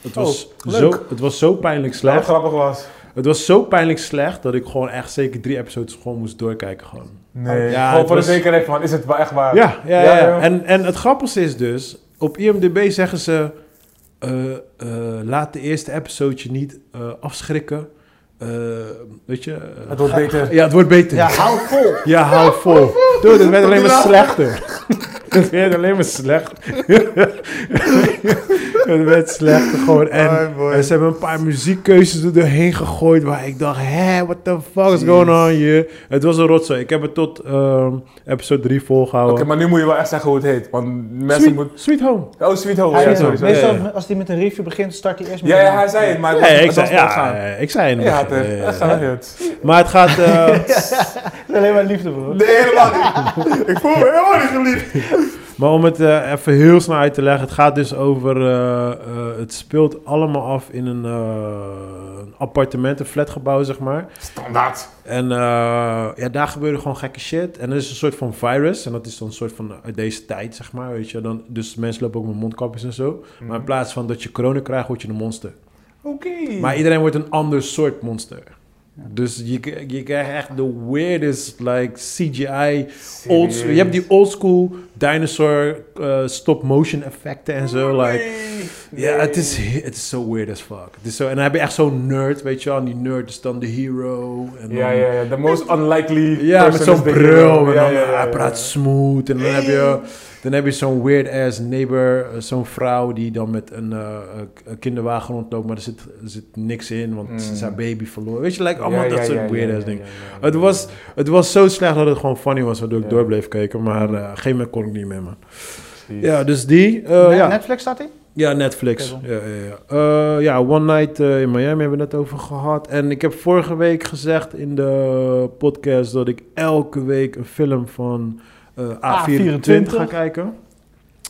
het was, Oh, zo, het was zo pijnlijk Wat slecht. grappig was. Het was zo pijnlijk slecht dat ik gewoon echt zeker drie episodes gewoon moest doorkijken. Gewoon. Nee. Ja, gewoon voor was- de zekerheid van, is het wel echt waar? Ja, ja, Ja. En, en het grappigste is dus, op IMDb zeggen ze, laat de eerste episode je niet eh, afschrikken. Eh, weet je? eh, Het wordt beter. ja, het wordt beter. Ja, hou vol. Ja, hou vol. Dude, het werd alleen maar slechter. Het werd alleen maar slecht. het werd slechter gewoon. En, Oh, ze hebben een paar muziekkeuzes er doorheen gegooid waar ik dacht, hè, what the fuck is going on hier? Het was een rotzooi. Ik heb het tot ehm, episode 3 volgehouden. Oké, maar nu moet je wel echt zeggen hoe het heet. Want mensen Sweet, moeten... Sweet Home. Oh, Sweet Home. Ja, sorry, sorry. meestal, ja, ja. als hij met een review begint, start hij eerst met Ja, een ja, hij zei het, maar was- ik het zei, ja, ik zei het Ja, echt gaat het. Maar het gaat... eh, Alleen maar liefde, bro. Nee, helemaal niet. Ik voel me helemaal niet geliefd. maar om het eh, even heel snel uit te leggen. Het gaat dus over... eh, eh, het speelt allemaal af in een, eh, een appartement, een flatgebouw, zeg maar. Standaard. En eh, ja, daar gebeurde gewoon gekke shit. En er is een soort van virus. En dat is dan een soort van uit deze tijd, zeg maar. Weet je? Dan, dus mensen lopen ook met mondkapjes en zo. Maar in plaats van dat je corona krijgt, word je een monster. Oké. Maar iedereen wordt een ander soort monster. Dus je, je krijgt echt de weirdest, like, CGI, old, je hebt die old school dinosaur uh, stop motion effecten en zo, like... Nee. Ja, het is, he- het is zo weird as fuck. Het is zo, en dan heb je echt zo'n nerd, weet je wel. En die nerd is dan de hero. En Ja, ja, ja. The most unlikely Ja, met zo'n bril. En dan, hij praat smooth. En dan heb je, dan heb je zo'n weird-ass neighbor. eh, Zo'n vrouw die dan met een, eh, een kinderwagen rondloopt. Maar er zit, er zit niks in, want ze Mm. is haar baby verloren. Weet je, like, allemaal ja, dat ja, soort ja, weird-ass ja, dingen. ja, ja, ja, Het ja. was, het was zo slecht dat het gewoon funny was, waardoor ik door bleef kijken. Maar eh, op een gegeven moment kon ik niet meer, man. Precies. Ja, dus die. eh, ja. Netflix staat hij? Ja, Netflix. Ja, ja, ja. Eh, ja, One Night eh, in Miami hebben we het net over gehad. En ik heb vorige week gezegd in de podcast dat ik elke week een film van eh, A24 ga kijken.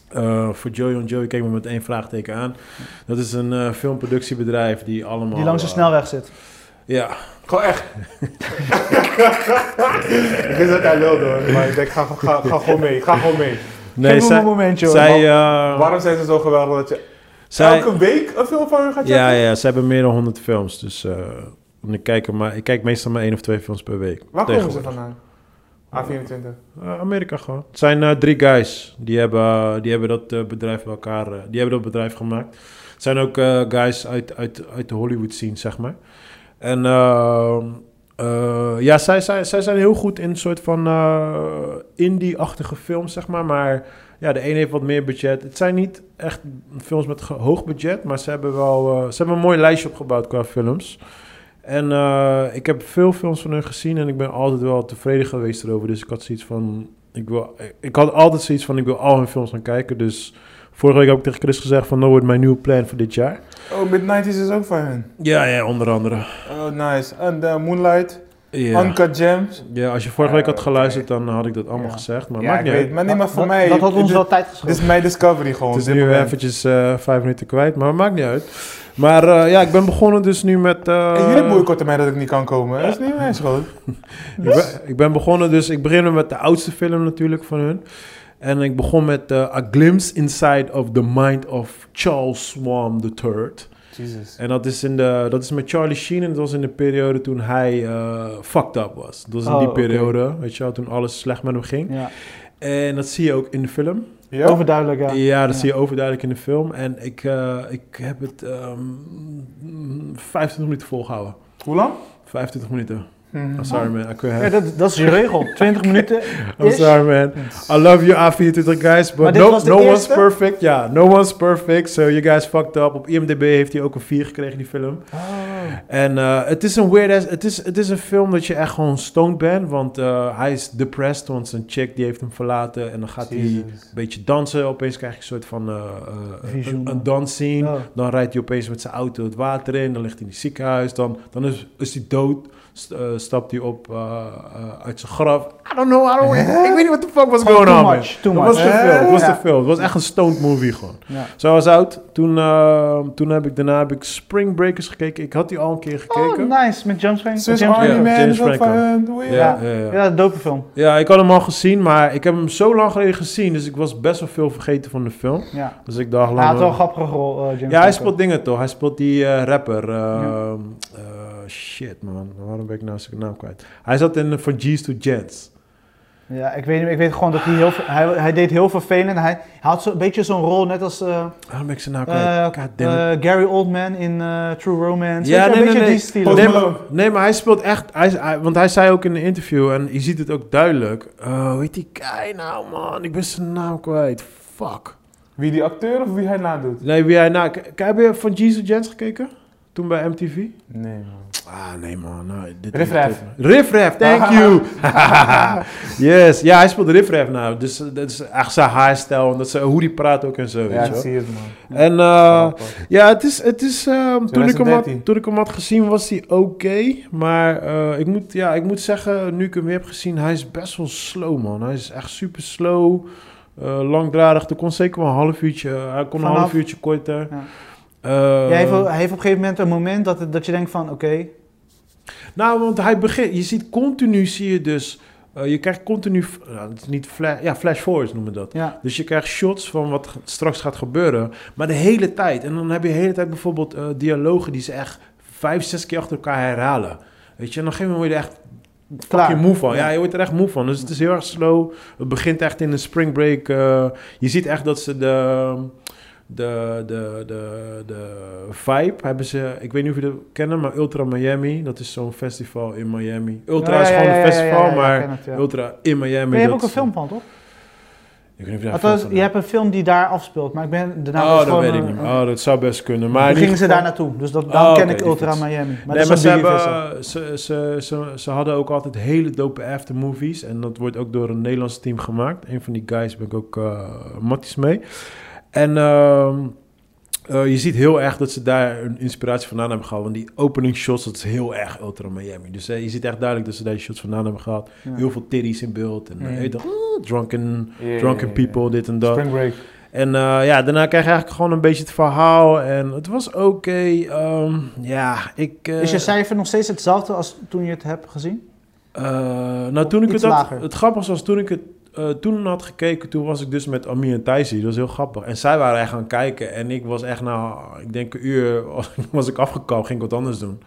Eh, voor Joey on Joey keek me met één vraagteken aan. Dat is een eh, filmproductiebedrijf die allemaal... Die langs de snelweg zit. Ja, Gewoon echt. ik wist dat hij wilde hoor, maar ik denk, ga, ga, ga gewoon mee. Ga gewoon mee. nee, Geef zij... een momentje hoor. zij, Waarom zijn ze zo geweldig dat je zij elke week een film van hun gaat checken? ja, ja, ze hebben meer dan 100 films. Dus eh, ik, kijk er maar, ik kijk meestal maar één of twee films per week. Waar komen ze vandaan? A24. Uh, Amerika gewoon. Het zijn eh, drie guys. Die hebben, die hebben dat eh, bedrijf bij elkaar... eh, die hebben dat bedrijf gemaakt. Het zijn ook eh, guys uit, uit, uit de Hollywood scene, zeg maar. En ehm, eh, ja, zij, zij, zij zijn heel goed in een soort van eh, indie-achtige films, zeg maar. Maar ja, de een heeft wat meer budget. Het zijn niet echt films met hoog budget, maar ze hebben wel... eh, ze hebben een mooi lijstje opgebouwd qua films. En eh, ik heb veel films van hun gezien en ik ben altijd wel tevreden geweest erover. Dus ik had zoiets van, ik, wil, ik had altijd zoiets van, ik wil al hun films gaan kijken. Dus vorige week heb ik tegen Chris gezegd van, dat wordt mijn nieuwe plan voor dit jaar. Oh, Mid-90s is ook van hun. Ja, ja, onder andere. Oh, nice. En uh, Moonlight, Uncut Gems. ja, als je vorige week had Ah, geluisterd, dan had ik dat allemaal Ja. gezegd. Maar ja, maakt ik niet weet. uit. Maar nee, maar voor dat, mij... Dat had ons dit- wel tijd Dit geschoten. is mijn discovery gewoon. Het is dit nu moment. eventjes eh, vijf minuten kwijt, maar maakt niet uit. Maar eh, ja, ik ben begonnen dus nu met... eh, En jullie boycotten mij dat ik niet kan komen. Dat is niet mijn schuld. Ik ben, ik ben begonnen, dus ik begin met de oudste film natuurlijk van hun. En ik begon met eh, A Glimpse Inside of the Mind of Charles Swan III. Jesus. En dat is, in de, dat is met Charlie Sheen en dat was in de periode toen hij eh, fucked up was. Dat was in Oh, die oké. periode, weet je wel, toen alles slecht met hem ging. Ja. En dat zie je ook in de film. Ja? Overduidelijk, ja. Ja, dat Ja. zie je overduidelijk in de film. En ik, eh, ik heb het ehm 25 minuten volgehouden. Hoe lang? 25 minuten. I'm sorry man, I couldn't Ja, have... dat, dat is je regel. 20 minuten. I'm sorry man. I love you A24 guys, but no, one's perfect. Ja, no one's perfect. So you guys fucked up. Op IMDb heeft hij ook een 4 gekregen, die film. Oh. En eh, het is een weird ass, het is, het is een film dat je echt gewoon stoned bent, want eh, hij is depressed, want zijn chick die heeft hem verlaten en dan gaat hij een beetje dansen. Opeens krijg je een soort van eh, een, een dansscene. Oh. Dan rijdt hij opeens met zijn auto het water in, dan ligt hij in het ziekenhuis, dan, dan is, is hij dood. Stapt hij op eh, eh, uit zijn graf. I don't know, I don't ik weet niet wat de fuck was going too on. much, too much. was te veel, het was Ja. te veel. Het was echt een stoned movie gewoon. Ja. Zo I was oud. Toen, eh, toen heb ik daarna heb ik Spring Breakers gekeken. Ik had die al een keer gekeken. Oh, nice. Met James Franco. Swiss James Army Man Franco. Ja, Ja. ja, ja. Ja, dope film. Ja, ik had hem al gezien, maar ik heb hem zo lang geleden gezien, dus ik was best wel veel vergeten van de film. Ja. Dus ik dacht Hij had wel een grappige rol, eh, James ja, hij speelt dingen toch? Hij speelt die rapper. eh, Ja. eh, shit man, waarom ben ik nou zijn naam kwijt? Hij zat in From G's to Jets. Ja, ik weet, niet, ik weet gewoon dat hij heel veel, hij, hij deed heel vervelend. Hij, hij had zo, een beetje zo'n rol net als eh, ben ik zijn naam eh, kwijt? Eh, Gary Oldman in eh, True Romance. Ja, je, nee, een nee, beetje nee. die. Nee, maar, nee, maar hij speelt echt... Hij, hij- want hij zei ook in een interview, en je ziet het ook duidelijk. eh hoe heet die guy nou, man? Ik ben zijn naam kwijt. Fuck. Wie die acteur of wie hij nadoet? Nee, wie hij na... Heb je van Jesus Jens gekeken? Toen bij MTV? Nee, man. Ah, nee man. Nou, dit Riff Raff. Riff Raff, thank you. yes. Ja, hij speelt Riff Raff nou. Dus eh, dat is echt zijn haarstijl en dat eh, hoe hij praat ook en zo, Ja, weet je ik zie het, man. En eh, ja, het is, het is ehm, toen, ik hem had, 2013. toen ik hem had gezien was hij oké. maar eh, ik, moet, ja, ik moet zeggen, nu ik hem weer heb gezien, hij is best wel slow man. Hij is echt super slow, eh, langdradig. Er kon zeker wel een half uurtje, hij kon een half uurtje korter. Ja. Eh, hij, heeft, hij heeft op een gegeven moment een moment dat, het- dat je denkt van, oké, Nou, want hij begint, je ziet continu, zie je dus, eh, je krijgt continu, nou, het is niet flash, ja, flash forwards noemen we dat. ja. Dus je krijgt shots van wat straks gaat gebeuren, maar de hele tijd. En dan heb je de hele tijd bijvoorbeeld eh, dialogen die ze echt vijf, zes keer achter elkaar herhalen. Weet je, en op een gegeven moment word je er echt Klaar. moe van. Ja. Ja. je wordt er echt moe van. Dus het is heel erg slow. Het begint echt in een spring break. je ziet echt dat ze de, de, de, de, de vibe hebben ze... Ik weet niet of jullie dat kennen, maar Ultra Miami. Dat is zo'n festival in Miami. Ultra Ja, is gewoon ja, een festival, maar ken het. Ultra in Miami. Maar je hebt ook een film van, toch? Ik weet niet of je van hebt een film die daar afspeelt, maar ik ben de naam Oh, dat weet ik niet. een- Oh, dat zou best kunnen. Maar gingen ze daar naartoe, dus dat, Oh, ken oké, ik Ultra. Miami. Maar nee, dat maar is ze, hebben, ze, ze, ze hadden ook altijd hele dope aftermovies. En dat wordt ook door een Nederlands team gemaakt. Een van die guys ben ik ook uh, matties mee. En ehm, eh, je ziet heel erg dat ze daar een inspiratie vandaan hebben gehaald. Want die opening shots, dat is heel erg Ultra Miami. Dus eh, je ziet echt duidelijk dat ze daar die shots vandaan hebben gehaald. Ja. Heel veel titties in beeld. En eh, Mm. eh, drunken, drunken people, dit en dat. Spring break. En eh, ja, daarna krijg je eigenlijk gewoon een beetje het verhaal. En het was oké. ehm, ja, ik... eh, Is je cijfer nog steeds hetzelfde als toen je het hebt gezien? eh, nou, toen ik het had. Het grappige was, toen ik het eh, toen had gekeken, toen was ik dus met Amir en Thijsie. Dat was heel grappig. En zij waren echt gaan kijken. En ik was echt na, ik denk een uur, was ik afgekapt, ging ik wat anders doen.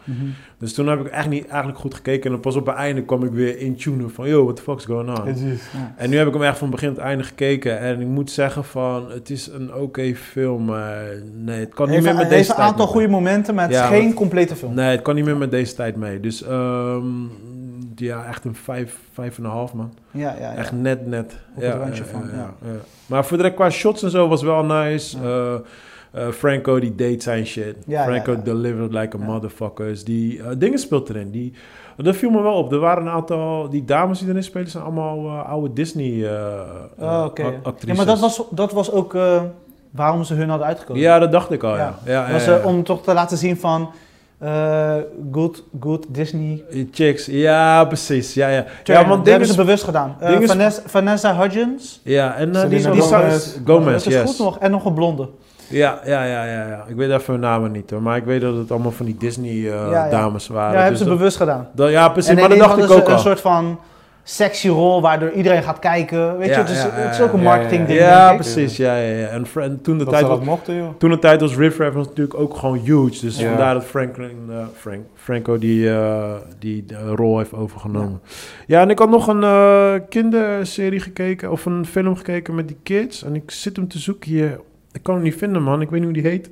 Dus toen heb ik echt niet eigenlijk goed gekeken. En dan pas op het einde kwam ik weer in tune van, yo, what the fuck's going on? Ja. En nu heb ik hem echt van begin tot einde gekeken. En ik moet zeggen van, het is een oké film. Maar nee, het kan niet Heeft, meer met heeft deze een tijd aantal mee. goede momenten, maar het is geen complete film. Nee, het kan niet meer met deze tijd mee. Dus ehm, ja, echt een vijf, vijf en een half man. Ja, ja, ja. Echt net, net. Op het randje van, ja. Maar voor de qua shots en zo was wel nice. Eh, eh, Franco die deed zijn shit. Ja, Franco ja, ja. delivered like a Ja. motherfuckers. Die eh, dingen speelt erin. Die, dat viel me wel op. Er waren een aantal... Die dames die erin spelen zijn allemaal oude Disney Oh, ja. actrices. Ja, maar dat was, dat was ook waarom ze hun hadden uitgekozen. Ja, dat dacht ik al, ja. Ja. ja. ja, was, ja, ja. om toch te laten zien van eh, good, good Disney. Chicks, ja, precies. Ja, ja. ja Ja, want dat hebben ze bewust gedaan. Eh, is- Vanessa, Vanessa Hudgens. Ja, en eh, die, die Gomez. Gomez, Gomez dat is yes. goed nog. En nog een blonde. Ja, ja, ja, ja, ja. Ik weet even hun namen niet hoor. Maar ik weet dat het allemaal van die Ja, ja. Disney-dames waren. ja, hebben Dus ze dat- bewust gedaan. dat- ja, precies. en maar dat dacht ik ook ze al. een soort van sexy rol waardoor iedereen gaat kijken. Weet Ja, je, dus ja, het is ook een marketing ding. ja, precies. Ja, ja, ja. En, en toen, de Dat tijd was, mochten, joh. toen de tijd was Riff Raff was natuurlijk ook gewoon huge. Dus Ja. vandaar dat Franklin, eh, Frank, Franco die, eh, die de rol heeft overgenomen. Ja. en ik had nog een eh, kinderserie gekeken. Of een film gekeken met die kids. En ik zit hem te zoeken hier. Ik kan hem niet vinden, man. Ik weet niet hoe die heet.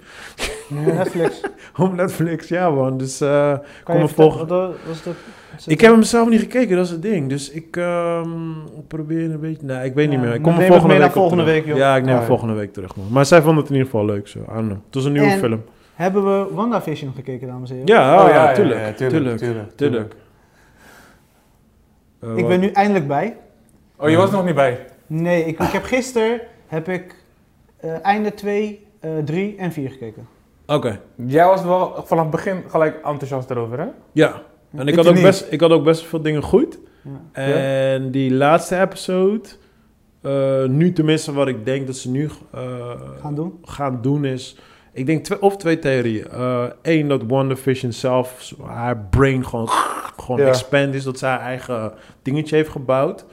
Netflix. Op Netflix, ja, man. Dus... eh, Kom me volgen. wat was dat? Ik heb hem zelf niet gekeken, dat is het ding. Dus ik ehm, probeer een beetje... Nee, ik weet niet meer. Ik kom er neem volgende week naar volgende terug. week, joh. Ja, ik neem volgende week terug. Man. Maar zij vonden het in ieder geval leuk. Zo. Know. Het was een nieuwe En- film. Hebben we WandaVision nog gekeken, dames en heren? Ja, Oh, ja, tuurlijk, ja, tuurlijk, tuurlijk, tuurlijk. Eh, Ik wat- ben nu eindelijk bij. Oh, je was nog niet bij? Nee, ik, ik heb gisteren heb ik eh, einde 2, 3 en 4 gekeken. Oké, Jij was wel vanaf het begin gelijk enthousiast erover, hè? ja. En ik had, ook best, ik had ook best veel dingen goed. Ja. En die laatste episode... eh, nu tenminste wat ik denk dat ze nu eh, Gaan doen. gaan doen is... Ik denk twee, of twee theorieën. Eén, dat WandaVision zelf, haar brain gewoon, gewoon Ja. expand is. Dat zij haar eigen dingetje heeft gebouwd.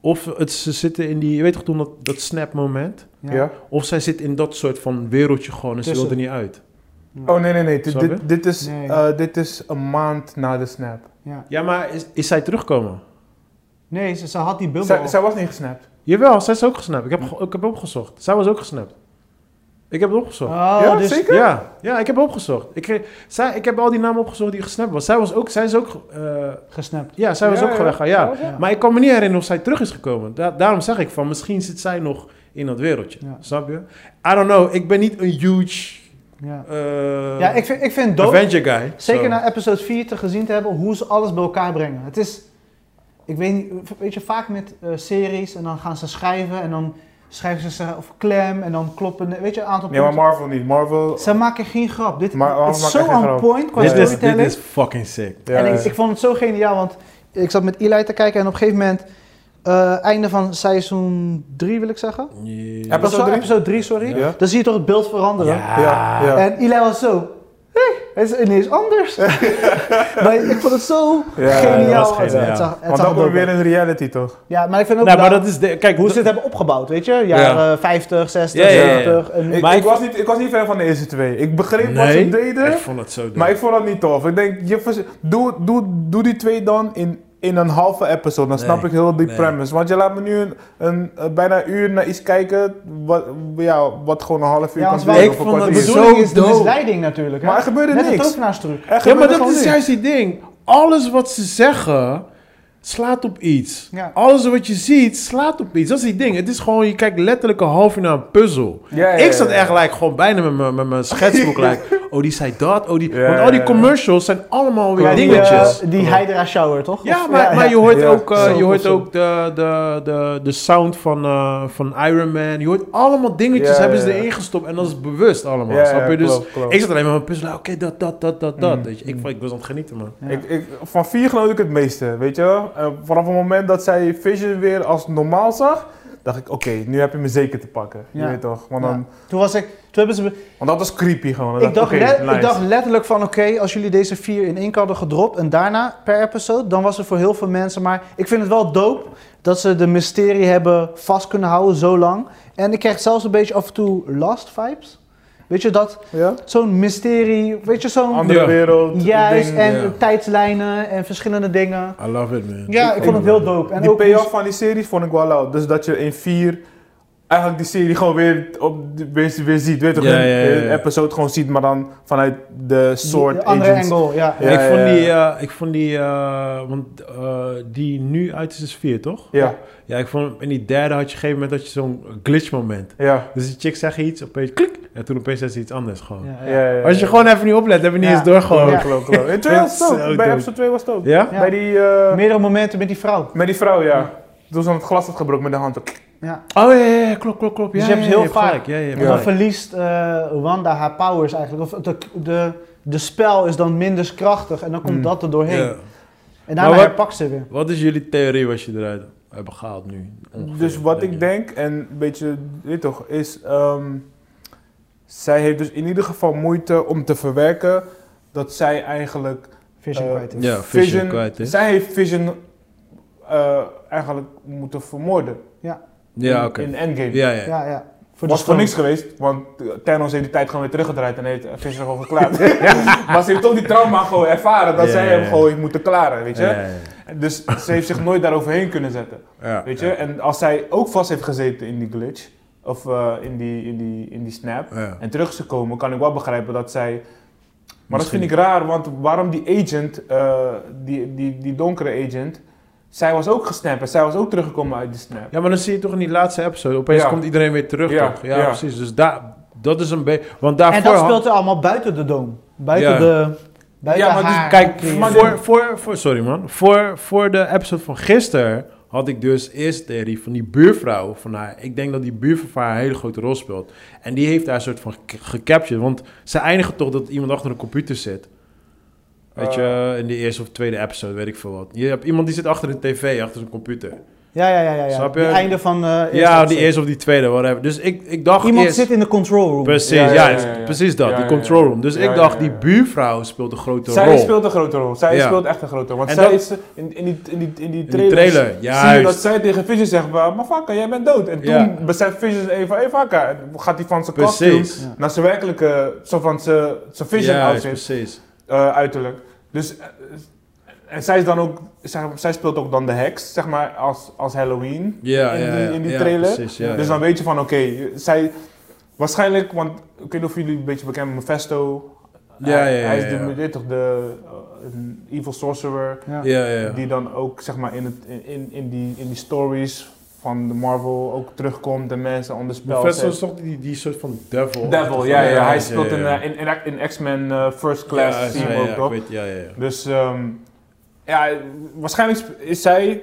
Of het, ze zitten in die, je weet toch toen dat, dat snap moment? Ja. Of zij zit in dat soort van wereldje gewoon en ze wil er niet uit. Oh, nee, nee, nee. Dit, dit, dit is, Nee. eh, dit is een maand na de snap. Ja. Ja, maar is, is zij teruggekomen? Nee, ze, ze had die bubbel. Zij, zij was niet gesnapt. Jawel, zij is ook gesnapt. Ik heb, ik heb opgezocht. Zij was ook gesnapt. Ik heb het opgezocht. Oh, Ja, dus zeker? Ja, ja, ik heb opgezocht. Ik, kreeg- zij, ik heb al die namen opgezocht die gesnapt was. Zij was ook, zij is ook, eh, gesnapt. ja, zij was Ja, ook ja. weggegaan, ja. Ja. Maar ik kan me niet herinneren of zij terug is gekomen. Da- daarom zeg ik van, misschien zit zij nog in dat wereldje. Ja. Snap je? I don't know, ik ben niet een huge Ja, eh ja ik vind, ik vind dope, Avenger guy. zeker So. na episode 4 te gezien te hebben, hoe ze alles bij elkaar brengen. Het is, ik weet niet, weet je, vaak met eh, series en dan gaan ze schrijven en dan schrijven ze of klem en dan kloppen, weet je, een aantal Nee, maar. Marvel niet. Marvel... Ze maken geen grap. Dit is zo on grap. point qua Dit is, dit is fucking sick. Ja, en ik, ik vond het zo geniaal, want ik zat met Eli te kijken en op een gegeven moment, eh, einde van seizoen 3 wil ik zeggen. Was Episode wel drie? episode 3, sorry. Ja. Dan zie je toch het beeld veranderen. Ja. Ja, ja. En Eli was zo. Het is ineens anders. maar ik vond het zo Ja, geniaal. dat was Het, geniaal. het zag, het Want dan kom je weer in reality toch? Ja, maar ik vind ook Nou, maar dat is de, kijk, hoe ze het hebben opgebouwd, weet je? Ja. Jaren 50, 60, Ja, ja, ja. 70. En, Ik, Maar ik, ik- was niet, ik was niet fan van de eerste twee. Ik begreep wat nee, ze deden, ik vond het zo dope. maar ik vond dat niet tof. Ik denk, je doe, doe, doe die twee dan in, in een halve episode. Dan snap Nee, ik heel die nee. premise. Want je laat me nu een, een, bijna een uur naar iets kijken, wat, ja, wat gewoon een half uur Ja, kan duren. Ik vond dat zo bedoeling is de misleiding natuurlijk. Hè? Maar er gebeurde Net niks. Er Ja, maar dat is juist die ding. Alles wat ze zeggen slaat op iets. Ja. Alles wat je ziet slaat op iets. Dat is die ding. Het is gewoon, je kijkt letterlijk een half uur naar een puzzel. Ja, ja, ik zat ja. echt like, gewoon bijna met mijn- met mijn schetsboek. like, oh, die zei dat. Oh, die, Ja, want al die commercials zijn allemaal weer Ja, die, dingetjes. eh, die Hydra Shower, toch? Ja, Of- maar, maar je hoort Ja, ook, eh, je hoort ook de, de, de, de sound van, eh, van Iron Man. Je hoort allemaal dingetjes Ja, hebben ze ja. erin gestopt. En dat is bewust allemaal. Ja, snap ja, je? Dus klopt, klopt. ik zat alleen maar met mijn puzzel. Oké, dat, dat, dat, dat, dat. Mm. Weet je, ik, ik was aan het genieten, man. Ja. Ik, ik, van vier genoot ik het meeste, weet je wel. Eh, vanaf het moment dat zij Vision weer als normaal zag, dacht ik, oké, nu heb je me zeker te pakken. Je Ja. weet toch? Want, dan, Toen was ik, toen hebben ze, want dat was creepy gewoon. Ik, dacht nice. ik dacht letterlijk van oké, als jullie deze vier in één keer hadden gedropt en daarna per episode, dan was het voor heel veel mensen. Maar ik vind het wel dope dat ze de mysterie hebben vast kunnen houden zo lang. En ik krijg zelfs een beetje af en toe Lost vibes. Weet je dat? Ja? Zo'n mysterie, weet je zo'n... Andere Ja. wereld. Juist, ding. en ja. tijdslijnen en verschillende dingen. I love it, man. Ja, ik vond het heel dope. En die ook payoff van die series vond ik wel lauw. Dus dat je in vier eigenlijk die serie gewoon weer, op, weer, weer ziet. Weet je toch? Ja, een, ja, ja, ja. een episode gewoon ziet, maar dan vanuit de soort die andere agents. angle, ja. Ja, ik, vond ja, die, eh, ik vond die, eh, want eh, die nu uit is, is vier, toch? Ja, Ja, ik vond in die derde had je op een gegeven moment dat je zo'n glitch moment. ja. Dus die chick zegt iets, opeens klik, en toen opeens zei ze iets anders gewoon. Ja, ja, ja. ja, Als je gewoon even niet oplet, heb je niet Ja. eens door gewoon. Ja, Ja? klopt, klopt. In twee was het ook. Zo Bij episode 2 was het ook. Ja. Bij die, eh, Meerdere momenten met die vrouw. met die vrouw, ja. Toen ze aan het glas had gebroken met de hand. Ja. Oh ja, ja, ja, klopt, klopt, klopt. Ja, Dus je hebt ja, heel ja, vaak- En dan verliest eh, Wanda haar powers eigenlijk. Of de, de, de spel is dan minder krachtig en dan komt Hmm. dat er doorheen. Ja. En daarna herpakt ze weer. Wat is jullie theorie wat je eruit hebben gehaald nu? ongeveer, Dus wat denk ik je? denk, en een beetje, weet toch, is... ehm, zij heeft dus in ieder geval moeite om te verwerken dat zij eigenlijk... Vision eh, kwijt is. Ja, Vision kwijt is. Zij heeft Vision eh, eigenlijk moeten vermoorden. Ja, in, oké. In Endgame. Ja, ja. Ja, ja. Voor was voor niks geweest, want Thanos heeft die tijd gewoon weer teruggedraaid en heeft Vision gewoon geklaard. maar ze heeft toch die trauma gewoon ervaren dat Ja, zij ja, hem ja. gewoon heeft moeten klaren, weet je. Ja, ja, ja. Dus ze heeft zich nooit daaroverheen kunnen zetten. Ja, Weet je, ja. en als zij ook vast heeft gezeten in die glitch, of eh, in, die, in, die, in die snap, Ja. en terug is gekomen, kan ik wel begrijpen dat zij. Maar dat vind ik raar, want waarom die agent, eh, die, die, die donkere agent, zij was ook gesnapt en zij was ook teruggekomen uit die snap. Ja, maar dan zie je toch in die laatste episode, opeens Ja. komt iedereen weer terug, Ja, toch? Ja, ja. precies. Dus daar, dat is een beetje... Want daarvoor... En dat speelt er allemaal buiten de doom. Buiten Ja. de... Buiten Ja, maar dus Kijk, maar voor, voor, voor, sorry man. Voor, voor de episode van gisteren had ik dus eerst de theorie van die buurvrouw van haar. Ik denk dat die buurvrouw van haar een hele grote rol speelt. En die heeft daar een soort van ge- gecaptured. Want ze eindigen toch dat iemand achter een computer zit. Weet je, in de eerste of tweede episode, weet ik veel wat. Je hebt iemand die zit achter een tv, achter zijn computer. Ja, ja, ja. ja, ja. Snap je? Het einde van... eh eerste ja, die eerste of die tweede, whatever. Dus ik, ik dacht Iemand eerst... zit in de control room. Precies, Ja, ja, ja, ja, ja. precies dat, Ja, die control room. Dus Ja, ik ja, dacht, ja. die buurvrouw speelt een grote Zij rol. speelt een grote rol. Zij Ja. speelt echt een grote rol. Want En zij dat- is in, in, die, in, die, in die die trailer, zie je juist. dat zij tegen Vision zegt, maar Mafaka, jij bent dood. En toen Ja. beseft Vision even van, hey en gaat hij van zijn kostuum. Ja. naar zijn werkelijke, zo van zijn, zijn Vision outfit, precies. Eh, uiterlijk. Dus, eh, en zij is dan ook, zeg, zij speelt ook dan de heks, zeg maar, als, als Halloween Ja, in, ja, die, in die Ja, trailer. precies, dus dan weet je van, oké, zij, waarschijnlijk, want ik weet niet of jullie een beetje bekend met Mephisto. Ja, hij, ja, ja, hij is de, weet toch, de eh, evil sorcerer. Ja. Ja, ja, ja. Die dan ook zeg maar in, het, in, in, die, in die stories van de Marvel ook terugkomt en mensen onder spel zet. is toch die, die soort van devil? Devil, ja, ja, hij ja, speelt ja, in, ja. eh, in, in, in X-Men eh, First Class ja, ja, hem ook ja, toch? ik weet- ja, ja, ja. Dus ehm, ja, waarschijnlijk is zij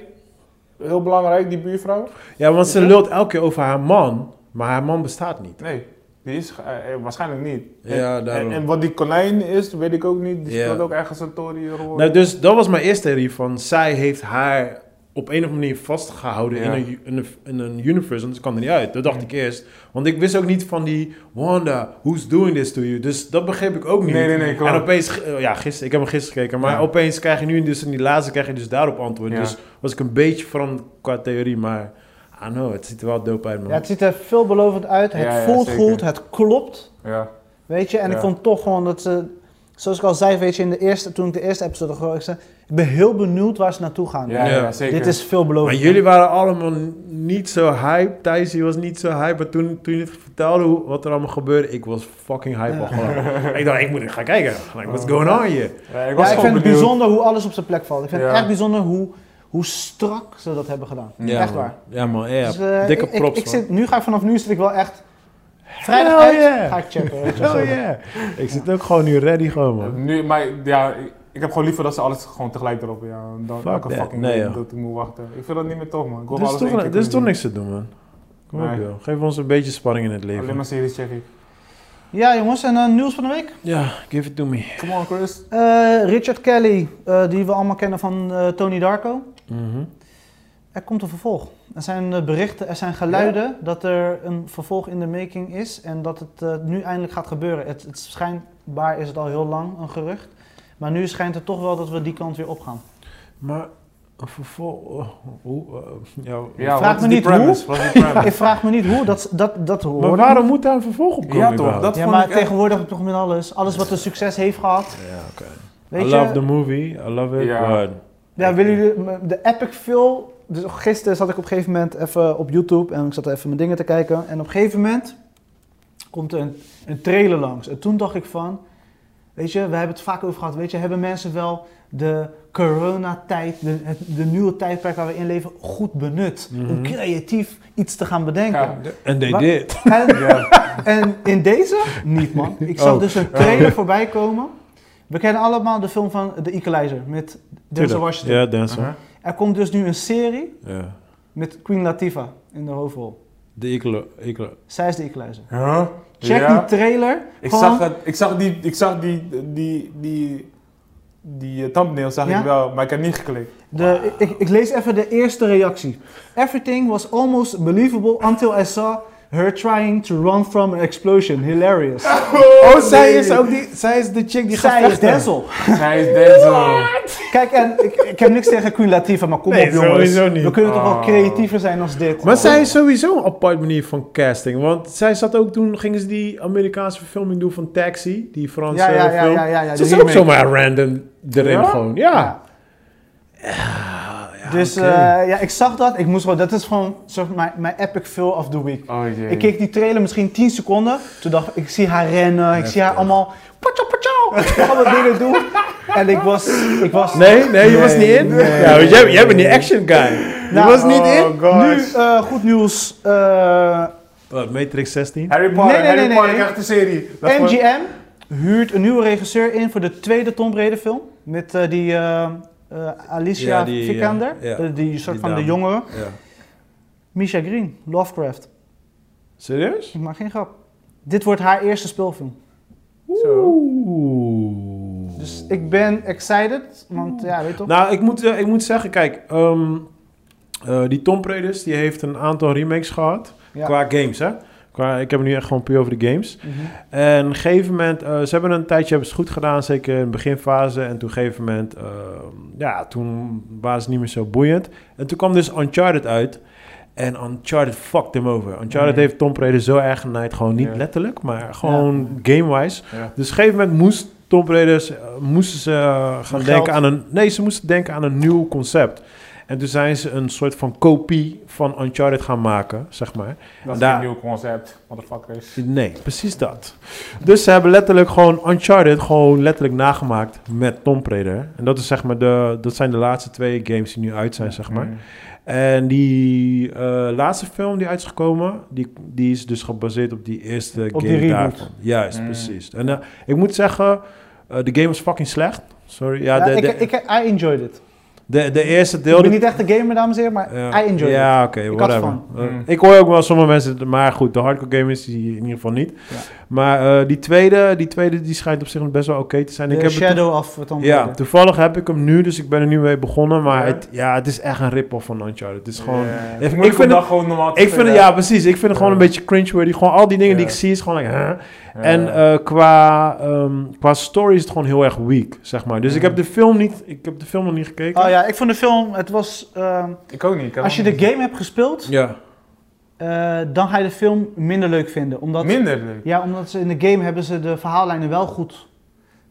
heel belangrijk, die buurvrouw. Ja, want ze Ja. lult elke keer over haar man, maar haar man bestaat niet. Nee, die is eh, waarschijnlijk niet. Ja, en, daarom. en, en wat die konijn is, weet ik ook niet. Die Ja. speelt ook ergens een Tory rol. Nou, dus dat was mijn eerste theorie van, zij heeft haar op een of andere manier vastgehouden Ja. in, een, in, een, in een universe. En dat kan er niet uit. Dat dacht ik eerst. Want ik wist ook niet van die Wanda, who's doing this to you? Dus dat begreep ik ook niet. Nee, nee, nee, klopt. En opeens, eh, ja, gisteren, ik heb hem gisteren gekeken. Maar Ja. opeens krijg je nu dus in die laatste krijg je dus daarop antwoord. Ja. Dus was ik een beetje veranderd qua theorie. Maar, I know, het ziet er wel dope uit, man. Ja, het ziet er veelbelovend uit. Het voelt goed, het klopt. Ja. Weet je, en ik vond toch gewoon dat ze, zoals ik al zei, weet je, in de eerste, toen ik de eerste episode hoorde, ik zei, ik ben heel benieuwd waar ze naartoe gaan. Ja, ja, Ja. zeker. Dit is veelbelovend. Maar jullie waren allemaal niet zo hype. Thijs die was niet zo hype. Maar toen, toen je het vertelde hoe, wat er allemaal gebeurde, ik was fucking hype al gewoon. ik dacht, ik moet ik ga kijken. Like, what's going on hier? Ja, ik Ja, ik vind het bijzonder hoe alles op zijn plek valt. Ik vind het echt bijzonder hoe, hoe strak ze dat hebben gedaan. echt man. waar. Ja man, ja. Dus, eh, Dikke ik- ik- props ik, man. zit, Nu ga ik vanaf nu zit ik wel echt vrijdag Hell uit, yeah. ga ik checken. Oh yeah. Ik zit ook gewoon nu ready gewoon man. Nu, maar ja, ik, heb gewoon liever dat ze alles gewoon tegelijk erop ja, dan Fuck elke that. fucking Nee, dat ik moet wachten. Ik vind dat niet meer tof man. Ik wil Er is alles toch, één keer er is toch kunnen niks te doen man. Kom op joh. Geef ons een beetje spanning in het zien. Alleen leven. maar series check ik. Ja jongens, en eh, nieuws van de week. Ja, give it to me. Come on Chris. Eh, Richard Kelly, eh, die we allemaal kennen van eh, Tony Darko. Mhm. Er komt een vervolg. Er zijn eh, berichten, er zijn geluiden dat er een vervolg in de making is en dat het eh, nu eindelijk gaat gebeuren. Het, het schijnbaar is het al heel lang een gerucht, maar nu schijnt het toch wel dat we die kant weer opgaan. Maar een vervolg... oh, hoe... eh, ja, Ja, Vraag wat me niet hoe. premise? Ik vraag me niet hoe, dat, dat, dat hoor maar waarom moet daar een vervolg op komen? Ja toch, dat Ja, vond maar ik echt- tegenwoordig toch met alles. Alles wat een succes heeft gehad. Ja, oké. Weet I je? love the movie. I love it. Ja. But Ja, willen jullie de epic fill? Dus gisteren zat ik op een gegeven moment even op YouTube en ik zat even mijn dingen te kijken. En op een gegeven moment komt er een, een trailer langs. En toen dacht ik van, weet je, we hebben het vaak over gehad. Weet je, hebben mensen wel de coronatijd, de, het, de nieuwe tijdperk waar we in leven, goed benut? Om Mhm. creatief iets te gaan bedenken. Ja. And they did. En, Ja. en in deze niet, man. Ik zag Oh. dus een trailer voorbij komen. We kennen allemaal de film van The Equalizer met Denzel. Washington. Ja, Denzel. Uh-huh. Er komt dus nu een serie Ja. met Queen Latifah in de hoofdrol. De equal. Zij is de Equalizer. Huh? Check Ja. die trailer. Ik Gewoon- zag, het, ik zag die, ik zag die, die, die, die eh, thumbnail zag Ja? ik wel, maar ik heb niet geklikt. De, ik, ik lees even de eerste reactie. Everything was almost believable until I saw her trying to run from an explosion. Hilarious. Oh, zij is ook die... Zij is de chick die gaat Zij is vechten. Denzel. Zij is Denzel. Kijk, en ik, ik heb niks tegen Queen Latifah, maar kom Nee, op jongens. sowieso niet. We kunnen toch wel Oh. creatiever zijn als dit. Maar zij is sowieso een apart manier van casting. Want zij zat ook toen, gingen ze die Amerikaanse verfilming doen van Taxi, die Franse Ja, ja, ja, film. ja, ja, ja, Ze is ook zomaar random erin Ja? gewoon. Ja. Ja. Dus eh, ja, ik zag dat. Ik moest gewoon, dat is gewoon soort van mijn, mijn epic fill of the week. Oh jee. Ik keek die trailer misschien 10 seconden. Toen dacht ik, ik zie haar rennen. Ik zie haar allemaal... Patjau, patjau, alle dingen doen. En ik was... Ik was Nee, nee, je was niet in? nee. ja, jij, jij bent die action guy. Je Nou, was niet oh, in? gosh. Nu, eh, goed nieuws. eh, Wat, Matrix 16? Harry Potter, Nee, nee, Harry nee, nee, Potter een serie. Dat MGM huurt een nieuwe regisseur in voor de tweede Tomb Raider film. Met eh, die Alicia Ja, die, Vikander. Eh, die soort Die van de. Ja. Misha Green, Lovecraft. Serieus? Ik maak geen grap. Dit wordt haar eerste speelfilm. Oeh. Dus ik ben excited. Want ja, weet je toch? Nou, ik moet, eh, ik moet zeggen, kijk, ehm, eh, die Tomb Raiders, die heeft een aantal remakes gehad. Ja. Qua games, hè. Qua, ik heb het nu echt gewoon puur over de games. Mhm. En op een gegeven moment, eh, ze hebben een tijdje hebben ze goed gedaan, zeker in de beginfase. En toen op een gegeven moment, eh, ja, toen waren ze niet meer zo boeiend. En toen kwam dus Uncharted uit. En Uncharted fucked hem over. Uncharted Mhm. heeft Tomb Raider zo erg genaaid, gewoon niet letterlijk, maar gewoon game-wise. Dus op een gegeven moment moest Tomb Raiders, eh, moesten ze eh, gaan denken aan een... Nee, ze moesten denken aan een nieuw concept. En toen zijn ze een soort van kopie van Uncharted gaan maken, zeg maar. Dat is Daar- een nieuw concept, motherfuckers. Nee, precies dat. Dus ze hebben letterlijk gewoon Uncharted gewoon letterlijk nagemaakt met Tomb Raider. En dat, is zeg maar de, dat zijn de laatste twee games die nu uit zijn, zeg maar. Mm. En die eh, laatste film die uit is gekomen, die, die is dus gebaseerd op die eerste Op game daarvan. Juist, Mm. precies. En eh, ik moet zeggen, eh, de game was fucking slecht. Sorry. Ja, Ja, de, ik, ik, I enjoyed it. De, de eerste deel... ik ben niet echt een gamer, dames en heren, maar ja. I enjoy Ja, it. oké, whatever. fun. Eh, Mm. Ik hoor ook wel sommige mensen, maar goed, de hardcore gamers die in ieder geval niet. Ja. Maar eh, die tweede, die tweede die schijnt op zich best wel oké te zijn. De ik heb het Shadow of het dan Ja, toevallig heb ik hem nu, dus ik ben er nu mee begonnen. Maar Ja? het, ja, het is echt een rip-off van Uncharted. Het is gewoon... Ik Ik, ik vind dat het- gewoon normaal Ik vind ja, precies. Ik vind het gewoon een beetje cringe-worthy. Gewoon al die dingen die ik zie is gewoon like, huh? Ja. En eh, qua, ehm, qua story is het gewoon heel erg weak, zeg maar. Dus ik Mhm. heb de film niet, ik heb de film nog niet gekeken. Oh ja, ik vond de film, het was... ehm, Ik ook niet. ik als je de game hebt gespeeld, Ja. eh, dan ga je de film minder leuk vinden. Omdat, Minder leuk. Ja, omdat ze in de game hebben ze de verhaallijnen wel goed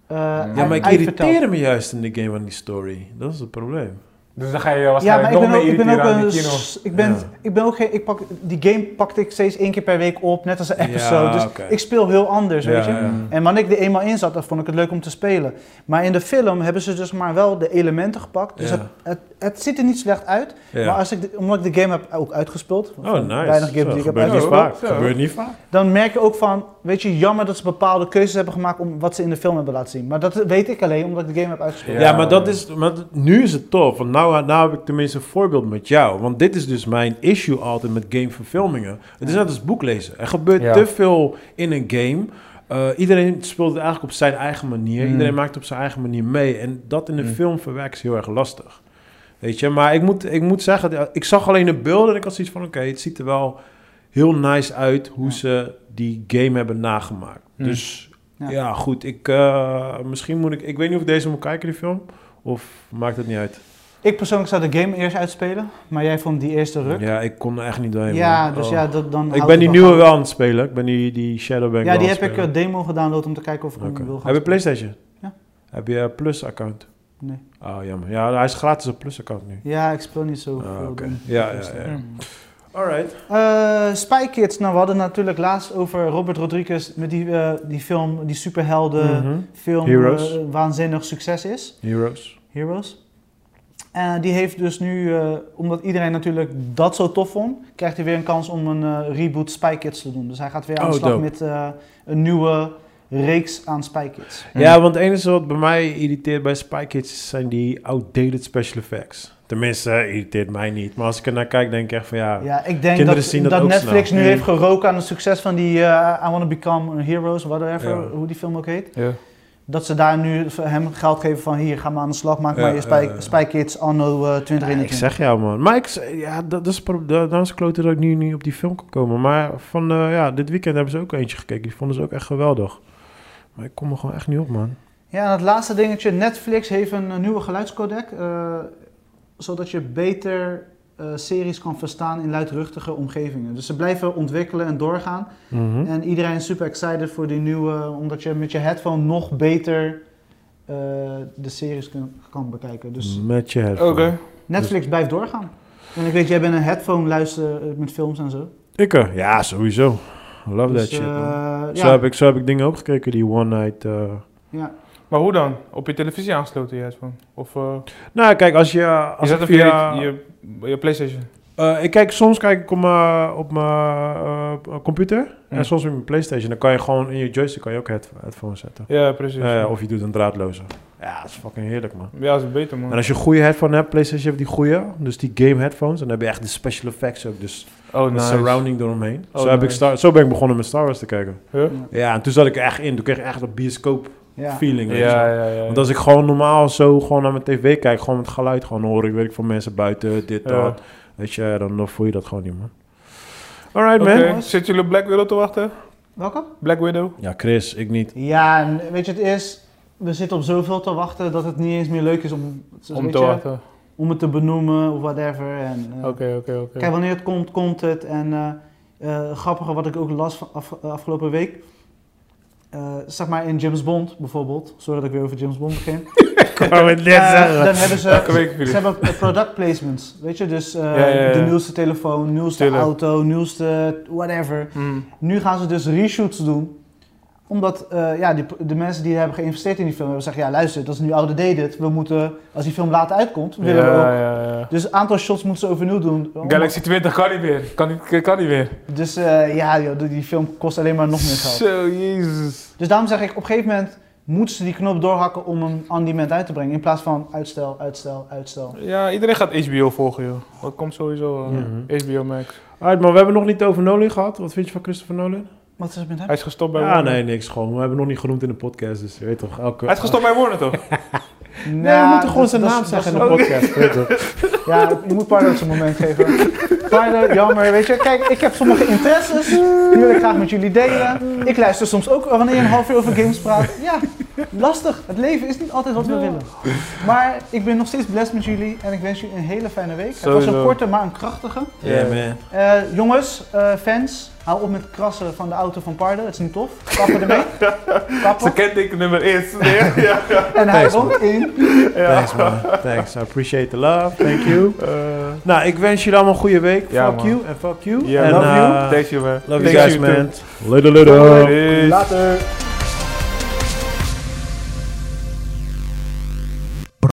eh Ja, maar ik uitverteld. irriteer me juist in de game aan die story. Dat is het probleem. Dus dan ga je Ja, waarschijnlijk maar ik nog ben, ook, ik ben een... die kino. s- Ik ben, Ja. ik ben ook geen... Ik pak, die game pakte ik steeds één keer per week op, net als een episode. Ja, dus oké. ik speel heel anders, weet Ja, je. ja. En wanneer ik er eenmaal in zat, dan vond ik het leuk om te spelen. Maar in de film hebben ze dus maar wel de elementen gepakt. Dus Ja. het, het, het ziet er niet slecht uit. Ja. Maar als ik de- omdat ik de game heb ook uitgespeeld, Oh, nice. weinig games Zo, die ik heb uitgespeeld. Gebeurt niet vaak. dan merk je ook van, weet je, jammer dat ze bepaalde keuzes hebben gemaakt om wat ze in de film hebben laten zien. Maar dat weet ik alleen omdat ik de game heb uitgespeeld. Ja, Ja. maar, dat is, maar nu is het tof. Want nou, nou heb ik tenminste een voorbeeld met jou. Want dit is dus mijn issue altijd met gameverfilmingen. Het is net als boeklezen. Er gebeurt Ja. te veel in een game. Eh, iedereen speelt het eigenlijk op zijn eigen manier. Mm. Iedereen maakt het op zijn eigen manier mee. En dat in de Mm. film verwerken is heel erg lastig. Weet je, maar ik moet, ik moet zeggen, ik zag alleen de beelden en ik had zoiets van, oké, het ziet er wel heel nice uit hoe Ja. ze die game hebben nagemaakt. Mm. Dus Ja. ja, goed, ik, eh, misschien moet ik, ik weet niet of ik deze moet kijken, die film, of maakt het niet uit. Ik persoonlijk zou de game eerst uitspelen, maar jij vond die eerste ruk. Ja, ik kon er echt niet doorheen. Ja, man. dus Oh. ja, dat, dan Ik ben die nieuwe wel aan het spelen. Ik ben die, die Shadow ben ik Ja, die heb ik spelen. demo gedownload om te kijken of ik hem wil gaan Heb je. PlayStation? Ja. Heb je een Plus-account? Nee. Oh, jammer. Ja, hij is gratis op Plus-account nu. Ja, ik speel niet zo Ah, veel. dingen. Ja, ja, ja. Ja. Alright. Eh, Spy Kids, nou we hadden natuurlijk laatst over Robert Rodriguez met die, eh, die film, die superhelden Mhm. film, Heroes. eh, waanzinnig succes is. Heroes. Heroes. En die heeft dus nu, omdat iedereen natuurlijk dat zo tof vond, krijgt hij weer een kans om een reboot Spy Kids te doen. Dus hij gaat weer aan de Oh, slag dope. met een nieuwe reeks aan Spy Kids. Ja, want het enige wat bij mij irriteert bij Spy Kids zijn die outdated special effects. Tenminste, eh, irriteert mij niet. Maar als ik er naar kijk, denk ik echt van ja... Ja, ik denk Kinderen dat, zien dat dat ook Netflix snel. nu heeft geroken aan het succes van die eh, I Wanna Become Heroes, whatever, Ja. hoe die film ook heet. Ja. Dat ze daar nu hem geld geven van hier, ga maar aan de slag, maak Ja, maar je Spy, ja. Spy Kids anno eh, Ja, ik 2021. zeg jou, man. Maar ik, ja, dat, dat is pro- dat, dat is kloten dat ik nu niet op die film kan komen. Maar van, eh, ja, dit weekend hebben ze ook eentje gekeken. Die vonden ze ook echt geweldig. Maar ik kom er gewoon echt niet op, man. Ja, en het laatste dingetje, Netflix heeft een, nieuwe geluidscodec, eh, zodat je beter eh, series kan verstaan in luidruchtige omgevingen. Dus ze blijven ontwikkelen en doorgaan. Mhm. En iedereen is super excited voor die nieuwe, omdat je met je headphone nog beter eh, de series kan, kan bekijken. Dus Met je headphone. Oké. Netflix blijft doorgaan. En ik weet, jij bent een headphone luisteren met films en zo. Ik er? Ja, sowieso. Love Dus, that shit, eh, man. Zo, heb ik, zo heb ik dingen opgekeken, die one night... eh. ja. Maar hoe dan? Op je televisie aangesloten, je headphone? Of eh Nou, kijk, als je... je Als zet ik op via... je, je, je Playstation? Eh, ik kijk, soms kijk ik op mijn, op mijn eh, computer en soms op mijn Playstation. Dan kan je gewoon in je joystick kan je ook head, headphones zetten. Ja, precies. Eh, of je doet een draadloze. Ja, dat is fucking heerlijk, man. Ja, dat is beter, man. En als je een goede headphone hebt, PlayStation heeft die goede, dus die game headphones, dan heb je echt de special effects ook, dus oh, nice. surrounding eromheen. Oh, zo, heb ik. Star, zo ben ik begonnen met Star Wars te kijken. Huh? Ja, en toen zat ik echt in. Toen kreeg ik echt dat bioscoop ja. feeling. Ja, ja, ja. Want als ik gewoon normaal zo gewoon naar mijn tv kijk, gewoon met geluid gewoon hoor, ik weet ik van mensen buiten, dit, Ja. dat. Weet je, dan, dan voel je dat gewoon niet, man. Alright, Oké, man. Zitten jullie op Black Widow te wachten? Welke? Black Widow? Ja, Chris, ik niet. Ja, en weet je, het is, we zitten op zoveel te wachten dat het niet eens meer leuk is om, Om te je, wachten. Om het te benoemen of whatever. En, eh, Oké, oké, oké. Kijk, wanneer het komt, komt het. En eh eh, grappige wat ik ook las van af, afgelopen week. eh, zeg maar in James Bond bijvoorbeeld. Sorry dat ik weer over James Bond begin. Ik wou het net zeggen. dan hebben ze, Elke week, ze hebben product placements. Weet je, dus eh, Ja, ja, ja. de nieuwste telefoon, nieuwste Tuurlijk. auto, nieuwste whatever. Hmm. Nu gaan ze dus reshoots doen. Omdat eh, ja, die, de mensen die hebben geïnvesteerd in die film hebben zeggen... Ja, luister, dat is nu outdated. We moeten, als die film later uitkomt, willen we ook... Ja, ja, ja. Dus een aantal shots moeten ze overnieuw doen. Galaxy 20 kan niet meer. Kan niet, kan niet meer. Dus eh, ja, joh, die- die film kost alleen maar nog meer geld. Zo, jezus. Dus daarom zeg ik, op een gegeven moment moeten ze die knop doorhakken om hem on demand uit te brengen. In plaats van uitstel, uitstel, uitstel. Ja, iedereen gaat HBO volgen, joh. Dat komt sowieso eh. HBO Max. Alright, maar we hebben nog niet over Nolan gehad. Wat vind je van Christopher Nolan? Wat is het met hem? Hij is gestopt bij Ja, Warner. nee, niks. Gewoon. We hebben nog niet genoemd in de podcast, dus je weet toch. Elke... Hij is gestopt bij Warner, toch? Nee, we moeten gewoon dat- zijn naam zeggen in de podcast. weet je toch. Ja, je moet Pardo zijn moment geven. Pardo, jammer, weet je. Kijk, ik heb sommige interesses. Die wil ik graag met jullie delen. Ik luister soms ook wanneer je een half uur over games praat. Ja, lastig. Het leven is niet altijd wat we willen. Maar ik ben nog steeds blessed met jullie. En ik wens jullie een hele fijne week. Het was een korte, maar een krachtige. Yeah, man. Eh, jongens, eh, fans, hou op met krassen van de auto van Pardo. Het is niet tof. Kappen ermee. Kappen. Zijn kenteken nummer is. Nee, ja. En hij Thanks, woont in. Thanks, man. Thanks. I appreciate the love. Thank you. Eh, Nou, ik wens jullie allemaal een goede week. Ja, fuck man. you en fuck you. En, love uh, you. Thanks, you, man. Love you Thanks, guys, man. Later. Later.